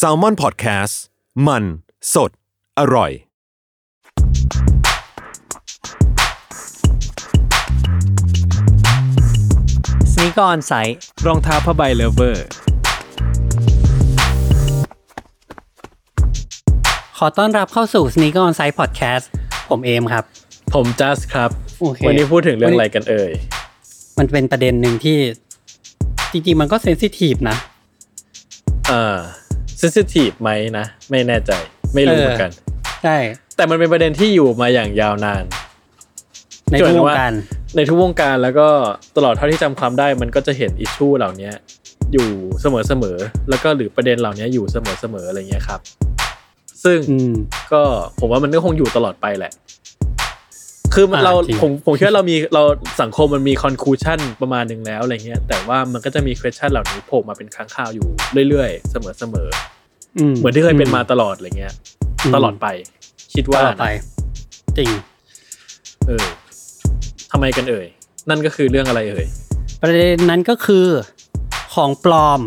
s a l m o n PODCAST มัน สด อร่อย Sneaker On Site รองเท้าผ้าใบเลเวอร์ ขอต้อนรับเข้าสู่ Sneaker On Site Podcast ผมเอมครับ ผมจัสครับ โอเค วันนี้พูดถึงเรื่องอะไรกันเอ่ย มันเป็นประเด็นหนึ่งที่ จริงๆ มันก็เซนซิทีฟนะ อ่าเซนซิทีฟไหมนะไม่แน่ใจ ไม่รู้เออเหมือนกันใช่แต่มันเป็นประเด็นที่อยู่มาอย่างยาวนาน ในจทุกวงว่าการในทุกวงการแล้วก็ตลอดเท่าที่จำความได้ มันก็จะเห็นอิชชูเหล่านี้อยู่เสมอๆแล้วก็หรือประเด็นเหล่านี้อยู่เสมอๆอะไรเงี้ยครับ ซึ่งอืมก็ผมว่ามันก็คงอยู่ตลอดไปแหละ คือมันอ่าเราจริงผมผมคิดว่าเรามีเราสังคมมันมีคอนคลูชันประมาณหนึ่งแล้วอะไรเงี้ยแต่ว่ามันก็จะมี question เหล่านี้โผล่มาเป็นครั้งคราวอยู่เรื่อยๆ เสมอๆอืมเหมือนที่เคยเป็นมาตลอดอะไรเงี้ยอืมตลอดไป คิดตว่าลอดไป จริง เออทำไมกันเอ่ย นั่นก็คือเรื่องอะไรเอ่ย ประเด็นนั้นก็คือของปลอม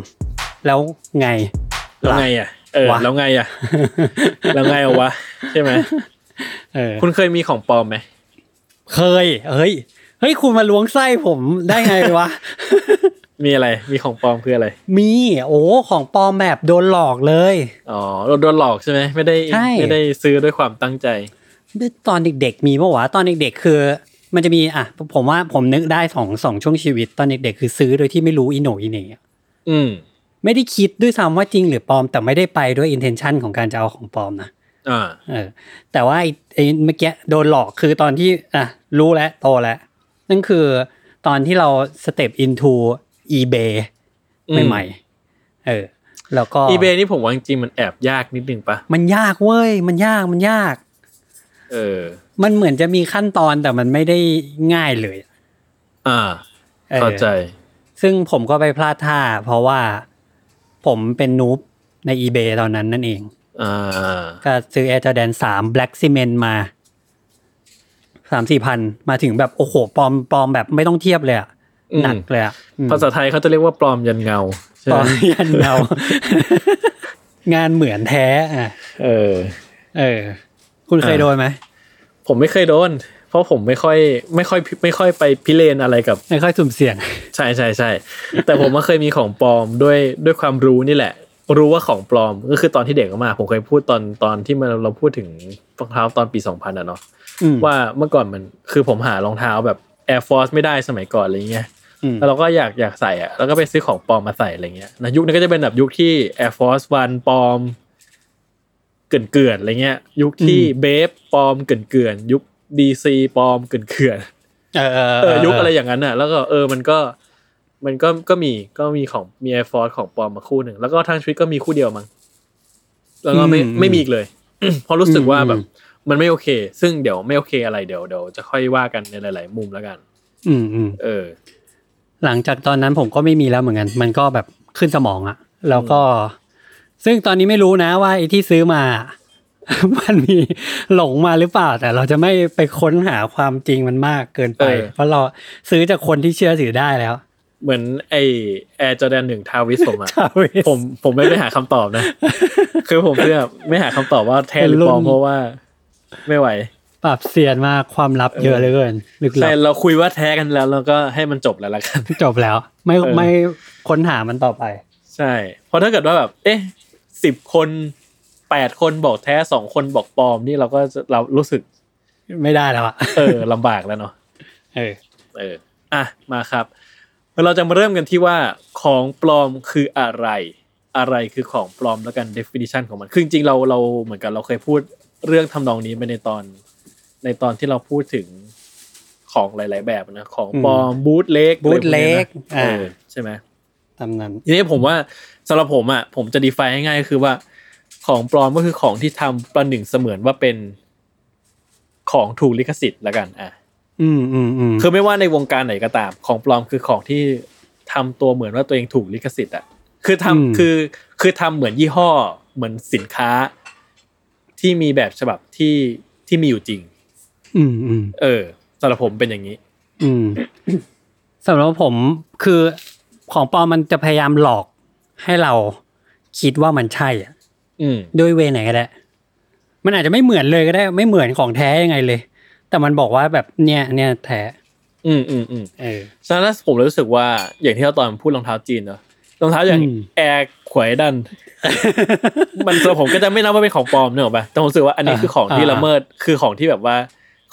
แล้วไง แล้วล่ะไงอะ เออวะแล้วไงอะ แล้วไงเอาวะ ใช่ไหมเออคุณเคยมีของปลอมไหม เคย เฮ้ย เฮ้ยคุณมาล้วงไส้ผมได้ไงวะ มีอะไร มีของปลอมคืออะไร มี โอ้ของปลอมแบบโดนหลอกเลย อ๋อเราโดนหลอกใช่ไหมไม่ได้ใช่ไม่ได้ซื้อด้วยความตั้งใจ ตอนเด็กๆ มีปะวะตอนเด็กๆ คือ มันจะมีอะผมว่าผมนึกได้สองสองช่วงชีวิต ตอนเด็กๆ คือซื้อโดยที่ไม่รู้อีโหนอีเหน่อะอืม ไม่ได้คิดด้วยซ้ำว่าจริงหรือปลอมแต่ไม่ได้ไปด้วย intention ของการจะเอาของปลอมนะอ่า เออ แต่ว่าไอ้ไอ้เมื่อกี้โดนหลอกคือตอนที่อะรู้แล้วโตแล้ว นั่นคือตอนที่เรา step into eBay อืมใหม่ๆเออ แล้วก็อีเบนี่ผมว่าจริงๆมันแอบยากนิดนึงปะมันยากเว้ย มันยากมันยาก เออ มันเหมือนจะมีขั้นตอนแต่มันไม่ได้ง่ายเลย อ่าออเข้าใจ ซึ่งผมก็ไปพลาดท่า เพราะว่าผมเป็นนูบใน eBay ตอนนั้นนั่นเอง อ่าก็ซื้อ Air Jordan 3 Black Cement มาสามสี่พันมาถึงแบบโอ้โหปลอมปลอมแบบไม่ต้องเทียบเลยอะอืมหนักเลยอะอืมภาษาไทยเขาจะเรียกว่าปลอมยันเงาใช่ปลไหอมมยันเงา งานเหมือนแท้อะเออ เออ คุณเคยอ่าโดนไหมผมไม่เคยโดน เพราะผมไม่ค่อยไม่ค่อยไม่ค่อยไปพิเรนอะไรกับ ไม่ค่อยสุ่มเสี่ยง ใช่ใช่ใช่แต่ผมก็เคยมีของปลอมด้วยด้วยความรู้นี่แหละ รู้ว่าของปลอมก็คือตอนที่เด็กมากผมเคยพูดตอนตอนที่มันเราพูดถึงรองเท้าตอนปีสองพันอะเนาะอืมว่าเมื่อก่อนมันคือผมหารองเท้าแบบ Air Force ไม่ได้สมัยก่อนอะไรเงี้ยอืมแล้วเราก็อยากอยากใส่อะแล้วก็ไปซื้อของปลอมมาใส่อะไรเงี้ยนะยุคนั้นก็จะเป็นแบบยุคที่ Air Force One ปลอม เกินเกินๆอะไรเงี้ย ยุคที่เบฟปลอมเกินเกินๆยุค DC ปลอมเกินเกินๆเออเออเออยุคอะไรอย่างนั้นน่ะแล้วก็เออมันก็ มันก็ก็มีก็มีของมี Air Force ของปลอมมาคู่หนึ่ง แล้วก็ทางชีวิตก็มีคู่เดียวมั้งแล้วก็ไม่ไม่มีอีกเลยเพราะรู้สึกว่าแบบ มันไม่โอเค ซึ่งเดี๋ยวไม่โอเคอะไรเดี๋ยวเดี๋ยวจะค่อยว่ากันในหลาย ๆ มุมแล้วกัน อืมอืมเออ หลังจากตอนนั้นผมก็ไม่มีแล้วเหมือนกัน มันก็แบบขึ้นสมองอะแล้วก็ ซึ่งตอนนี้ไม่รู้นะว่าไอ้ที่ซื้อมา มันมีหลงมาหรือเปล่า แต่เราจะไม่ไปค้นหาความจริงมันมากเกินไปเออเพราะเราซื้อจากคนที่เชื่อถือได้แล้ว เหมือนไอแอร์จอแดนหนึ่งทาวิสผมอะ Travis ผมผมไม่ได้หาคำตอบนะ คือผมเพื่อไม่หาคำตอบว่าแท้หรือปลอมเป็นรุ่นเพราะว่า ไม่ไหวปรับเสียนมากความลับเยอะเหลยเกินลึกลัใช่บเราคุยว่าแท้กันแล้วเราก็ให้มันจบแล้วละกันจบแล้ว ไม่เออไม่ค้นหามันต่อไป ใช่ เพราะถ้าเกิดว่าแบบ เอ๊ะสิบคนแปดคนบอกแท้สองคนบอกปลอมนี่เราก็จะเรารู้สึก ไม่ได้แล้วอะเออลำบากแล้วเนาะเออ เออ อะมาครับ เราจะมาเริ่มกันที่ว่าของปลอมคืออะไร อะไรคือของปลอมแล้วกัน definition ของมันคือจริงๆเราเราเหมือนกันเราเคยพูดเรื่องทำนองนี้ไปในตอน ในตอนที่เราพูดถึงของหลาย ๆ แบบนะของปลอมบูทเล็ก bootleg เออ่าอใช่ไหมตำนั้นทีนี้ผมว่าสำหรับผมอะผมจะ define ง่ายๆก็คือว่า ของปลอมก็คือของที่ทำประหนึ่งเสมือนว่าเป็นของถูกลิขสิทธิ์ละกันอะ อืมอืมอืมคือไม่ว่าในวงการไหนก็ตาม ของปลอมคือของที่ทำตัวเหมือนว่าตัวเองถูกลิขสิทธิ์อะคือทำคือคือทำเหมือนยี่ห้อเหมือนสินค้า ที่มีแบบฉบับที่ที่มีอยู่จริง อืมอืมเออสำหรับผมเป็นอย่างนี้ อืมสำหรับผมคือของปลอมมันจะพยายามหลอกให้เราคิดว่ามันใช่อะอืมด้วยเวไหนก็ได้ มันอาจจะไม่เหมือนเลยก็ได้ ไม่เหมือนของแท้ยังไงเลย แต่มันบอกว่าแบบเนี่ยเนี่ยแท้อืมอืมอืมเออฉะนั้นแล้วผมเลยรู้สึกว่าอย่างที่เราตอนพูดรองเท้าจีนเนอะรองเท้าอย่างอืมแอร์ขวายดัน มันสำหรับผมก็จะไม่นับว่าเป็นของปลอมเนอะป่ะแต่ผมรู้สึกว่าอันนี้คือของที่ละเมิดคือของที่แบบว่า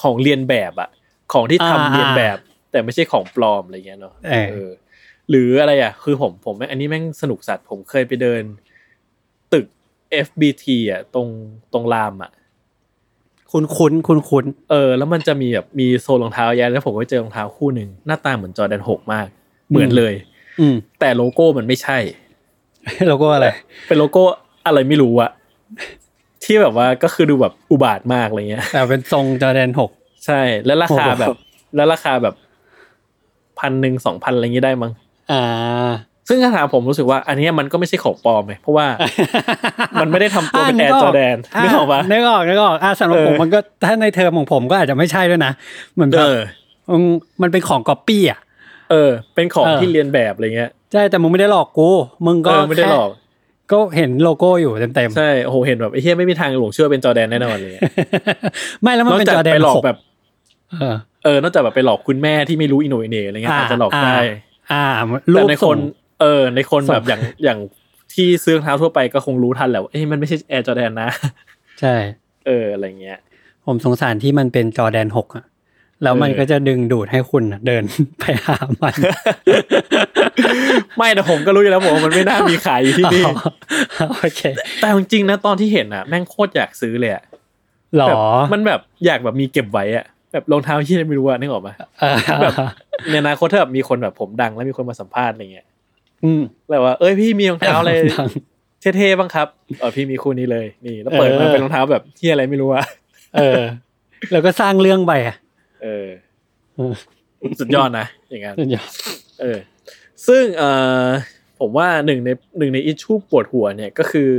ของเรียนแบบอะของที่ทำเรียนแบบ แต่ไม่ใช่ของปลอมอะไรเงี้ยเนาะเออเออ หรืออะไรอะ คือผมผมอันนี้แม่งสนุกสัตว์ผมเคยไปเดิน ตึก FBT อะ ตรงตรงรามอะ คุ้นคุ้นคุ้นคุ้นเออแล้วมันจะมีแบบมีโซนรองเท้าแยะแล้วผมก็เจอรองเท้าคู่หนึ่งหน้าตาเหมือนจอแดนหกมาก เหมือนเลย อืมแต่โลโก้มันไม่ใช่แล้วก็อะไร เป็นโลโก้อะไรไม่รู้อะที่แบบว่าก็คือดูแบบอุบาทมากอะไรเงี้ยแต่เป็นทรงจอแดนหกใช่ แล้วราคาโอ้โหแบบ แล้วราคาแบบพันหนึ่งสองพันอะไรเงี้ยได้มั้งอ่า ซึ่งถ้าถามผมรู้สึกว่าอันเนี้ยมันก็ไม่ใช่ของปลอมไงเพราะว่า มันไม่ได้ทำตัวเป็นแอร์จอแดนนึกออกปะนึกออกนึกออกอะสำหรับเออผมมันก็ถ้าในเทอมของผมก็อาจจะไม่ใช่ด้วยนะเหมือนแบเอบอมมันเป็นของก๊อปปี้อะเออ เป็นของเออที่เรียนแบบอะไรเงี้ยใช่แต่มึงไม่ได้หลอกกูมึงเอก็อไม่ได้หลอกแค่ก็เห็นโลโก้อยู่เต็มๆใช่โอ้โหเห็นแบบไอ้เฮียไม่มีทางหลงเชื่อเป็นจอแดนแน่นอนเลยไม่แล้วมันนอกเป็นจากจอแดนไปหลอกหกแบบเออเออนอกจากแบบไปหลอกคุณแม่ที่ไม่รู้อินโนอินเนอะไรเงี้ยอาจจะหลอกได้อ่าแต่รูปในคส่นง เออ ในคนส่งแบบอย่างอย่างที่ซื้อรองเท้าทั่วไปก็คงรู้ทันแหละว่าเอ้ยมันไม่ใช่แอร์จอแดนนะ ใช่ เอออะไรเงี้ย ผมสงสารที่มันเป็นจอแดนหกอะแล้วมันเออก็จะดึงดูดให้คุณน่ะเดินไปหามัน ไม่แต่ผมก็รู้อยู่แล้วผมว่ามันไม่น่ามีขายอยู่ที่นี่อ๋อโอเค แต่จริงๆนะตอนที่เห็นอะ แม่งโคตรอยากซื้อเลยอะหรอแบบมันแบบอยากแบบมีเก็บไว้อะแบบรองเท้าที่ไม่รู้อะนึกออกปะเออแบบในอนาคตถ้าแบบมีคนแบบผมดังแล้วมีคนมาสัมภาษณ์อะไรเงี้ย อืมแบบว่าเอ้ยพี่มีรองเท้าอะไรดังเท่ๆบ้างครับเออพี่มีคู่นี้เลย นี่ แล้วเปิดมาเออเป็นรองเท้าแบบที่อะไรไม่รู้อะเออ แล้วก็สร้างเรื่องไปอะเออเออสุดยอดนะอย่างนั้นสุดยอดเออ ซึ่งเออผมว่าหนึ่งในหนึ่งในอิชชูปวดหัวเนี่ยก็คือ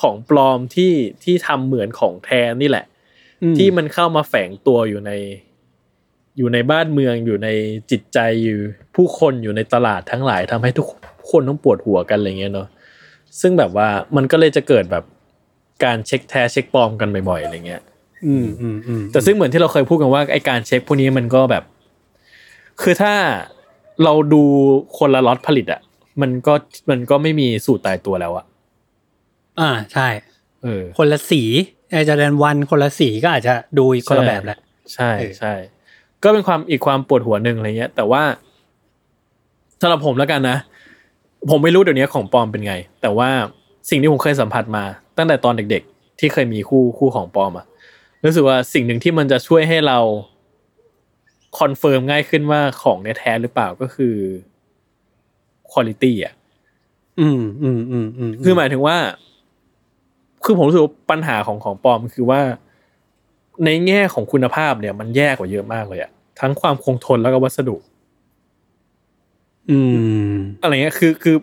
ของปลอมที่ที่ทำเหมือนของแท้นี่แหละอืมที่มันเข้ามาแฝงตัวอยู่ใน อยู่ในบ้านเมืองอยู่ในจิตใจอยู่ผู้คนอยู่ในตลาดทั้งหลายทำให้ทุกคนต้องปวดหัวกันอะไรเงี้ยเนาะซึ่งแบบว่ามันก็เลยจะเกิดแบบการเช็คแท้เช็คปลอมกันบ่อยๆอะไรเงี้ย อืมอืมอืมแต่ซึ่งเหมือนที่เราเคยพูดกันว่าไอการเช็คพวกนี้มันก็แบบ คือถ้าเราดูคนละล็อตผลิตอะมันก็มันก็ไม่มีสูตรตายตัวแล้วอะอ่าใช่เออคนละสีไอ Jordan One คนละสีก็อาจจะดูอีกคนละแบบแหละใช่เออใช่ ก็เป็นความอีกความปวดหัวหนึ่งอะไรเงี้ย แต่ว่าสำหรับผมแล้วกันนะ ผมไม่รู้เดี๋ยวนี้ของปลอมเป็นไง แต่ว่าสิ่งที่ผมเคยสัมผัสมา ตั้งแต่ตอนเด็ก ๆ ที่เคยมีคู่คู่ของปลอมอะรู้สึกว่าสิ่งหนึ่งที่มันจะช่วยให้เรา confirm ง่ายขึ้นว่าของเนี่ยแท้หรือเปล่าก็คือคุณภาพอะอืมอืมอืมอืมคือหมายถึงว่า คือผมรู้สึกว่าปัญหาของของปลอมคือว่า ในแง่ของคุณภาพเนี่ย มันแย่กว่าเยอะมากเลยอะ ทั้งความคงทนแล้วก็วัสดุ อืม อะไรเงี้ยคือคือ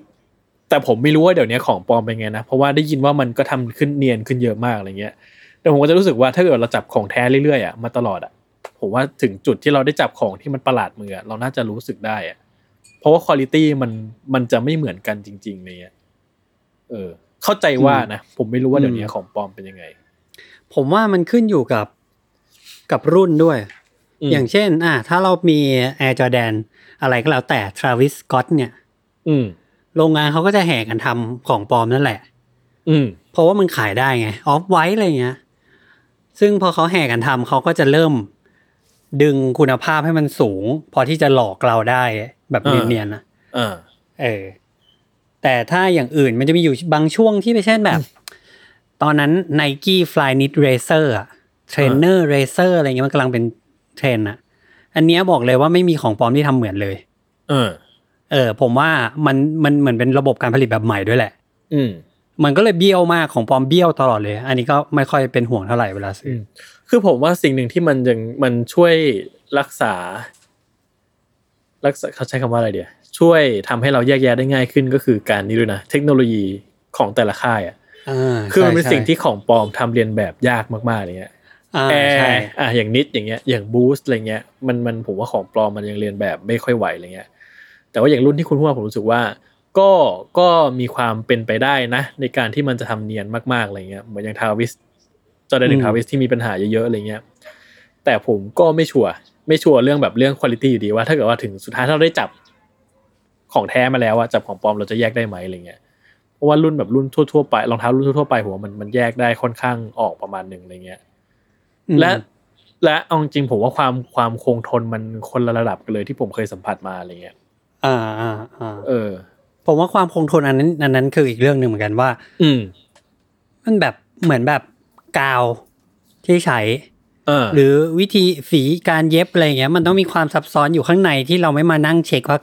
แต่ผมไม่รู้ว่าเดี๋ยวนี้ของปลอมเป็นไงนะเพราะว่าได้ยินว่ามันก็ทำขึ้นเนียนขึ้นเยอะมากอะไรเงี้ย แต่ผมก็จะรู้สึกว่าถ้าเกิดเราจับของแท้เรื่อยๆอะมาตลอดอะผมว่าถึงจุดที่เราได้จับของที่มันประหลาดมืออะเราน่าจะรู้สึกได้อะเพราะว่าคุณภาพมันมันจะไม่เหมือนกันจริง ๆ เนี่ยเออ เข้าใจว่านะผมไม่รู้ว่าเดี๋ยวนี้ของปลอมเป็นยังไง ผมว่ามันขึ้นอยู่กับกับรุ่นด้วยม อย่างเช่น อะถ้าเรามี Air Jordan อะไรก็แล้วแต่ Travis Scott เนี่ย อืมโรงงานเขาก็จะแห่กันทำของปลอมนั่นแหละ อืม เพราะว่ามันขายได้ไง ออฟไว้อะไรเงี้ย ซึ่งพอเขาแห่กันทำเขาก็จะเริ่ม ดึงคุณภาพให้มันสูง พอที่จะหลอกเราได้แบบอ่าเนียนๆนะอ่าเออ แต่ถ้าอย่างอื่นมันจะมีอยู่บางช่วงที่ไปเช่นแบบ ตอนนั้น Nike Flyknit Racer อะ Trainer Racer อะไรเงี้ยมันกำลังเป็น เทรนด์อะอันเนี้ยบอกเลยว่าไม่มีของปลอมที่ทำเหมือนเลย เออ เออ ผมว่ามันมันเหมือนเป็นระบบการผลิตแบบใหม่ด้วยแหละ อืมมันก็เลยเบี้ยวมากของปลอมเบี้ยวตลอดเลย อันนี้ก็ไม่ค่อยเป็นห่วงเท่าไหร่เวลาซื้ออมคือผมว่าสิ่งหนึ่งที่มันยังมันช่วยรักษา รักษาเขาใช้คำว่าอะไรเดียวช่วยทำให้เราแยกแยะได้ง่ายขึ้นก็คือการนี้ด้วยนะเทคโนโลยีของแต่ละค่ายอะอ่าคือมันเป็นใช่สิ่งที่ของปลอมทำเรียนแบบยากมากๆอะไรเงี้ยอ่า แอใช่ร์อะอย่างนิดอย่างเงี้ยอย่างบูสต์อะไรเงี้ยมันมันผมว่าของปลอมมันยังเรียนแบบไม่ค่อยไหวอะไรเงี้ย แต่ว่าอย่างรุ่นที่คุณพูดมาผมรู้สึกว่า ก็ก็มีความเป็นไปได้นะ ในการที่มันจะทำเนียนมากๆอะไรเงี้ยเหมือนอย่างทาวิสจอร์แดนหนึ่งทาวิสที่มีปัญหาเยอะๆอะไรเงี้ยแต่ผมก็ไม่ชัวร์ไม่ชัวร์เรื่องแบบเรื่องคุณภาพอยู่ดีว่าถ้าเกิดว่าถึงสุดท้ายถ้าเราได้จับของแท้มาแล้วอะจับของปลอมเราจะแยกได้ไหมอะไรเงี้ยเพราะว่ารุ่นแบบรุ่นทั่วๆไปรองเท้ารุ่นทั่วๆไปผมว่ามันมันแยกได้ค่อนข้างออกประมาณหนึ่งอะไรเงี้ยอืม และและเอาจริงๆผมว่าความความคงทนมันคนละระดับกันเลยที่ผมเคยสัมผัสมาอะไรเงี้ยอ่าอ่าอ่าเออ ผมว่าความคงทนอันนั้นอันนั้นคืออีกเรื่องหนึ่งเหมือนกันว่า อืม มันแบบเหมือนแบบกาวที่ใช้เออหรือวิธีสีการเย็บอะไรเงี้ย มันต้องมีความซับซ้อนอยู่ข้างในที่เราไม่มานั่งเช็คว่า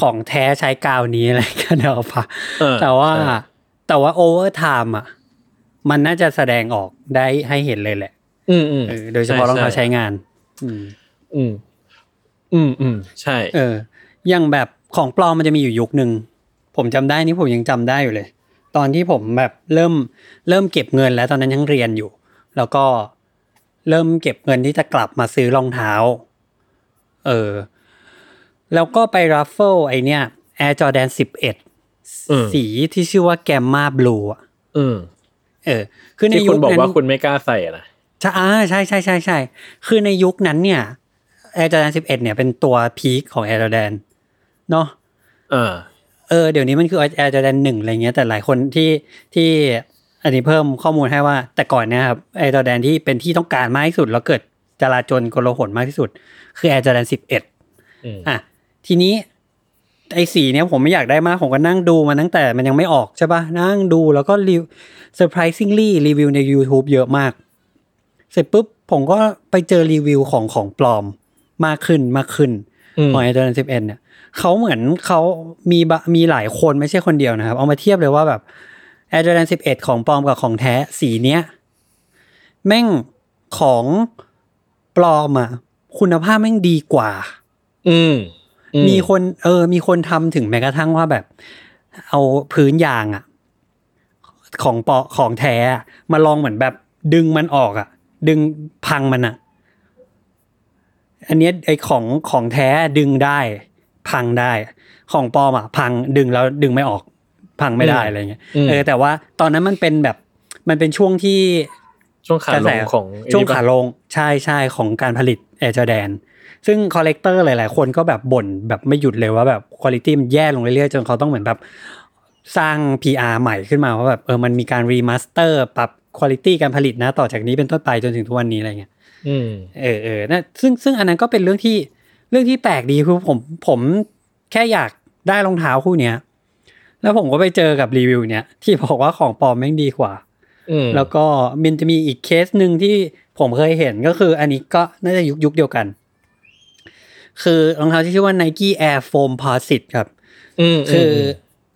ของแท้ใช้กาวนี้อะไรกันเอาปะเออแต่ว่าใช่แต่ว่า over time อะ มันน่าจะแสดงออกได้ให้เห็นเลยแหละ อืมอืมเออโดยเฉพาะรองเท้าใช้งาน อืม อืม อืมอืมใช่ เออ อย่างแบบของปลอมมันจะมีอยู่ยุคหนึ่งผมจำได้นี่ผมยังจำได้อยู่เลย ตอนที่ผมแบบเริ่มเริ่มเก็บเงินแล้วตอนนั้นยังเรียนอยู่ แล้วก็เริ่มเก็บเงินที่จะกลับมาซื้อรองเท้า เออ แล้วก็ไป raffle ไอเนี้ย Air Jordan อืม11 สีที่ชื่อว่า Gamma Blue อะอืมเออ คือในที่ยุคุคณบอกนั้นว่าคุณไม่กล้าใส่อะนะใช่อ่าใช่ใช่ใช่ใช่คือในยุคนั้นเนี่ย Air Jordan 11เนี่ยเป็นตัวพีคของ Air Jordan เนาะเออเออเดี๋ยวนี้มันคือ Air Jordan 1อะไรเงี้ยแต่หลายคนที่ที่อันนี้เพิ่มข้อมูลให้ว่า แต่ก่อนเนี่ยครับ Air Jordan ที่เป็นที่ต้องการมากที่สุด แล้วเกิดจราจนกลาหนมากที่สุด คือ Air Jordan 11อืมอะทีนี้ไอ้สีเนี้ยผมไม่อยากได้มาก ผมก็นั่งดูมาตั้งแต่มันยังไม่ออกใช่ปะนั่งดูแล้วก็รีว surprisingly รีวิวใน YouTube เยอะมาก เสร็จปุ๊บผมก็ไปเจอรีวิวของของปลอมมากขึ้นมากขึ้นอืมของ Air Jordan 11 เนี่ยเขาเหมือนเขามีบะมีหลายคนไม่ใช่คนเดียวนะครับ เอามาเทียบเลยว่าแบบ Air Jordan 11 ของปลอมกับของแท้สีเนี้ย แม่งของปลอมอะคุณภาพแม่งดีกว่า อืมอืมีคน เออ มีคนทำถึงแม้กระทั่งว่าแบบ เอาพื้นยางอะ ของปอของแท้อะมาลองเหมือนแบบดึงมันออกอะ ดึงพังมันอะอันเนี้ยไอของของแท้ดึงได้ พังได้ ของปลอมอะพังดึงแล้วดึงไม่ออก พังไม่ได้อะไรเงี้ยอืมเออแต่ว่าตอนนั้นมันเป็นแบบมันเป็นช่วงที่ช่วงขาลงของไอ้ช่วงนี่ปะขาลงใช่ใช่ของการผลิต Air Jordan ซึ่ง collector หลาย ๆ คนก็แบบบ่นแบบไม่หยุดเลยว่าแบบคุณภาพมันแย่ลงเรื่อย ๆ จนเขาต้องเหมือนแบบสร้าง PR ใหม่ขึ้นมาว่าแบบเออมันมีการ remaster ปรับ คุณภาพการผลิตนะ ต่อจากนี้เป็นต้นไปจนถึงทุกวันนี้อะไรเงี้ยอืมเออเออนะซึ่งซึ่งอันนั้นก็เป็นเรื่องที่เรื่องที่แปลกดีคือผมผมแค่อยากได้รองเท้าคู่เนี้ย แล้วผมก็ไปเจอกับรีวิวเนี้ยที่บอกว่าของปลอมแม่งดีกว่าอืมแล้วก็มันจะมีอีกเคสหนึ่งที่ผมเคยเห็นก็คือ อันนี้ก็น่าจะยุคยุคเดียวกัน คือรองเท้าที่ชื่อว่า Nike Air Foamposite ครับอืมคืออ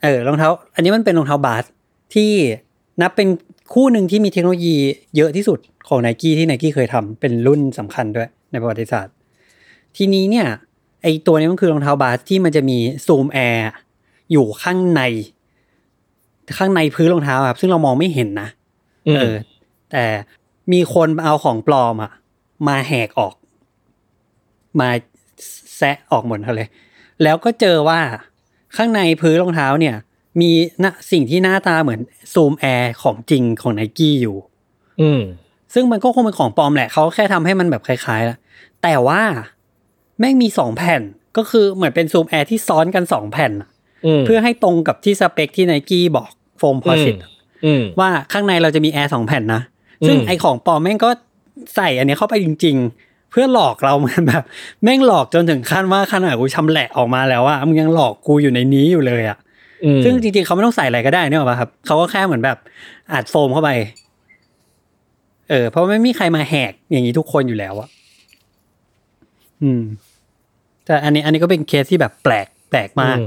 เออรองเท้า อันนี้มันเป็นรองเท้าบาสที่นับเป็น คู่หนึ่งที่มีเทคโนโลยีเยอะที่สุดของ n นกี้ที่ n นกี้เคยทำเป็นรุ่นสำคัญด้วยในประวัติศาสตร์ ทีนี้เนี่ยไอตัวนี้มันคือรองเท้าบาสที่มันจะมีซูมแอร์อยู่ข้างในข้างในพื้นรองเท้าครับซึ่งเรามองไม่เห็นนะอืมเออ แต่มีคนเอาของปลอมอะมาแหกออก มาแซะออกหมดเลย แล้วก็เจอว่าข้างในพื้นรองเท้าเนี่ย มีนะสิ่งที่หน้าตาเหมือน Zoom Air ของจริงของไนกี้อยู่ อืม ซึ่งมันก็คงเป็นของปลอมแหละเขาแค่ทำให้มันแบบคล้ายๆละแต่ว่าแม่งมีสองแผ่นก็คือเหมือนเป็น Zoom Air ที่ซ้อนกันสองแผ่นอะอืมเพื่อให้ตรงกับที่สเปคที่ไนกี้บอก Foamposite อืมว่าข้างในเราจะมีแอร์สองแผ่นนะ ซึ่งอืมไอของปลอมแม่งก็ใส่อันนี้เข้าไปจริง ๆ เพื่อหลอกเราเหมือนแบบ แม่งหลอกจนถึงขั้นว่าขนาดกูชำแหละออกมาแล้วว่ามึงยังหลอกกูอยู่ในนี้อยู่เลยอะอืม ซึ่งจริงๆเขาไม่ต้องใส่อะไรก็ได้เนี่ยหรอกปะครับเขาก็แค่เหมือนแบบอัดโฟมเข้าไป เออ เพราะไม่มีใครมาแหกอย่างนี้ทุกคนอยู่แล้วอะอืม แต่อันนี้ อันนี้ก็เป็นเคสที่แบบแปลกแปลกมากอื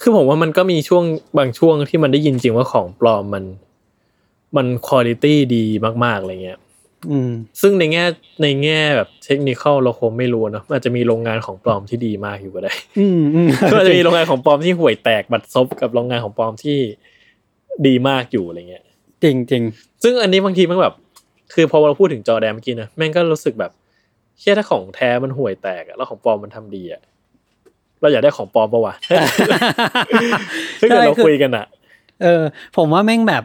คือผมว่ามันก็มีช่วงบางช่วงที่มันได้ยินจริงว่าของปลอมมัน มันคุณภาพดีมากๆอะไรเงี้ยอืมซึ่งในแง่ในแง่แบบ เทคนิคเราคงไม่รู้เนอะมันอาจจะมีโรงงานของปลอมที่ดีมากอยู่ก็ได้อืมอืมก็อาจจะมีโรงงานของปลอมที่ห่วยแตกบัดซบกับโรงงานของปลอมที่ดีมากอยู่อะไรเงี้ยจริงจริงซึ่งอันนี้บางทีมันแบบ คือพอเราพูดถึงจอแดนเมื่อกี้นะแม่งก็รู้สึกแบบเชื่อถ้าของแท้มันห่วยแตกอะแล้วของปลอมมันทำดีอะเราอยากได้ของปลอมปะวะซึ่งเดี๋ยวเราคุยกันอะเออ ผมว่าแม่งแบบ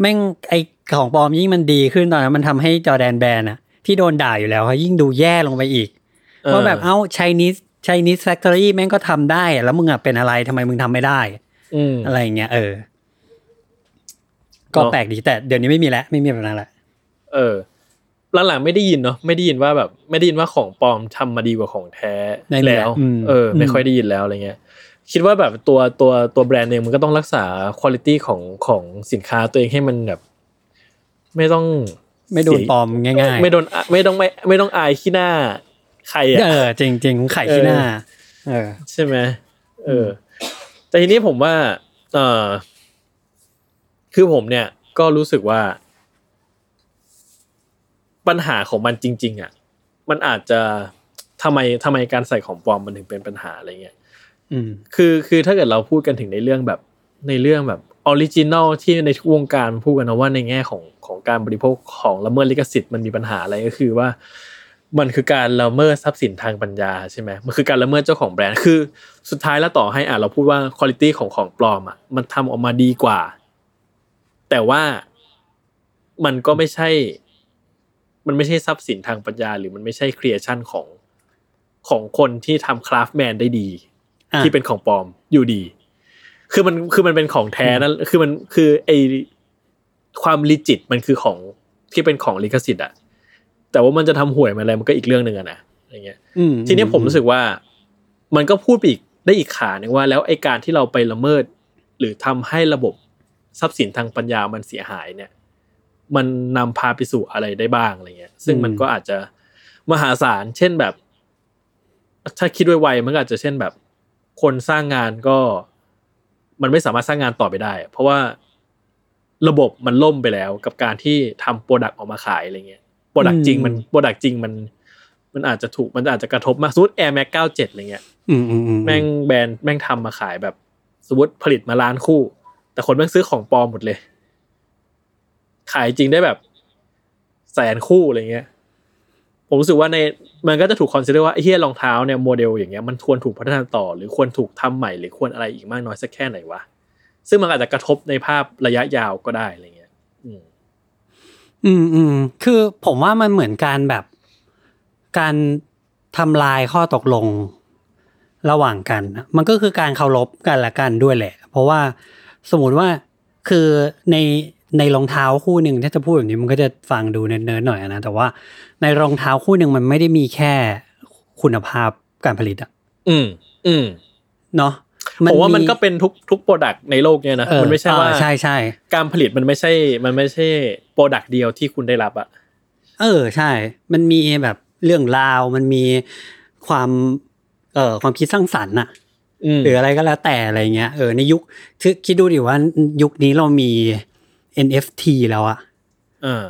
แม่งไอของปลอมยิ่งมันดีขึ้นตอนนั้นมันทำให้จอแดนแบนอะ ที่โดนด่าอยู่แล้วเขายิ่งดูแย่ลงไปอีกว่าแบบเอ้าไชนีสไชนีสแฟคทอรี่แม่งก็ทำได้อะแล้วมึงอะเป็นอะไรทำไมมึงทำไม่ได้อืมอะไรอย่างเงี้ยเออ ก็เนอะแปลกดีแต่เดี๋ยวนี้ไม่มีแล้วไม่มีแบบนั้นละเออหลังๆไม่ได้ยินเนาะไม่ได้ยินว่าแบบ ไม่ได้ยินว่าของปลอมทำมาดีกว่าของแท้แล้ว เออ ไม่ค่อยได้ยินแล้วอะไรเงี้ยคิดว่าแบบตัวตัวตัวแบรนด์เองมันก็ต้องรักษาคุณภาพของของสินค้าตัวเองให้มันแบบ ไม่ต้อง ไม่โดนปลอมง่าย ๆ ไม่โดนอะไม่ต้องไม่ไม่ต้องอายขี้หน้าใครเออะอจริงจริงๆไข่ที่หน้า เออ ใช่ไหมเออ แต่ทีนี้ผมว่า เออคือผมเนี่ย ก็รู้สึกว่า ปัญหาของมันจริง ๆ อะ มันอาจจะทำไมทำไมการใส่ของปลอมมันถึงเป็นปัญหาอะไรเงี้ยอืม คือคือถ้าเกิดเราพูดกันถึงในเรื่องแบบในเรื่องแบบ original ที่ในทุกวงการพูดกันนะว่าในแง่ของของ การบริโภคของละเมิดลิขสิทธิ์มันมีปัญหาอะไรก็คือว่า มันคือการละเมิดทรัพย์สินทางปัญญาใช่ไหมมันคือการละเมิดเจ้าของแบรนด์คือ สุดท้ายแล้วต่อให้อะเราพูดว่าคุณภาพของของปลอมอะมันทำออกมาดีกว่า แต่ว่ามันก็ไม่ใช่ มันไม่ใช่ทรัพย์สินทางปัญญา หรือมันไม่ใช่ครีเอชันของของคนที่ทำคราฟแมนได้ดีอะที่เป็นของปลอมอยู่ดี คือมันคือมันเป็นของแท้นั่นคือมันคือไอ ความลิจิตมันคือของที่เป็นของลิขสิทธิ์อะแต่ว่ามันจะทำห่วยมันอะไรมันก็อีกเรื่องหนึ่งอะนะอย่างเงี้ยอืมทีนี้ผมรู้สึกว่า มันก็พูดไปอีกได้อีกขาหนึ่งว่า แล้วไอการที่เราไปละเมิด หรือทำให้ระบบทรัพย์สินทางปัญญามันเสียหายเนี่ย มันนำพาไปสู่อะไรได้บ้างอะไรเงี้ย ซึ่งมันก็อาจจะมหาศาลเช่นแบบ ถ้าคิดไวๆมันก็อาจจะเช่นแบบ คนสร้างงานก็ มันไม่สามารถสร้างงานต่อไปได้ เพราะว่า ระบบมันล่มไปแล้ว กับการที่ทำ product ออกมาขายอะไรเงี้ย product จริงมัน product จริงมัน มันอาจจะถูกมันอาจจะกระทบมากสมมติ Air Max 97อะไรเงี้ยอืมอืมอืมแม่งแบรนด์แม่งทำมาขายแบบสมมติผลิตมาล้านคู่ แต่คนแม่งซื้อของปลอมหมดเลย ขายจริงได้แบบแสนคู่อะไรเงี้ยผมรู้สึกว่าในมันก็จะถูกคอนซิเดอร์ว่าไอ้เหี้ยรองเท้าเนี่ยโมเดลอย่างเงี้ยมันควรถูกพัฒนาต่อ หรือควรถูกทำใหม่หรือควรอะไรอีกมากน้อยสักแค่ไหนวะ ซึ่งมันอาจจะกระทบในภาพระยะยาวก็ได้อะไรเงี้ยอืมอืมอืมคือผมว่ามันเหมือนการแบบ การทำลายข้อตกลงระหว่างกันนะมันก็คือการเคารพกันละกันด้วยแหละ เพราะว่าสมมติว่าคือในในรองเท้าคู่หนึ่งถ้าจะพูดแบบนี้มันก็จะฟังดูเนิร์ดๆหน่อยนะแต่ว่าในรองเท้าคู่หนึ่งมันไม่ได้มีแค่คุณภาพการผลิตอะอืม อืม เนาะ ผมว่ามันก็เป็นทุกทุก product ในโลกเนี่ยนะเออมันไม่ใช่ว่าอ่ใช่ใช่การผลิตมันไม่ใช่มันไม่ใช่product เดียวที่คุณได้รับอะเออใช่ มันมีแบบเรื่องราวมันมีความเอ่อความคิดสร้างสรรค์อะอืมหรืออะไรก็แล้วแต่อะไรเงี้ยเออในยุคคือคิดดูดิว่ายุคนี้เรามี NFT แล้วอะอ่า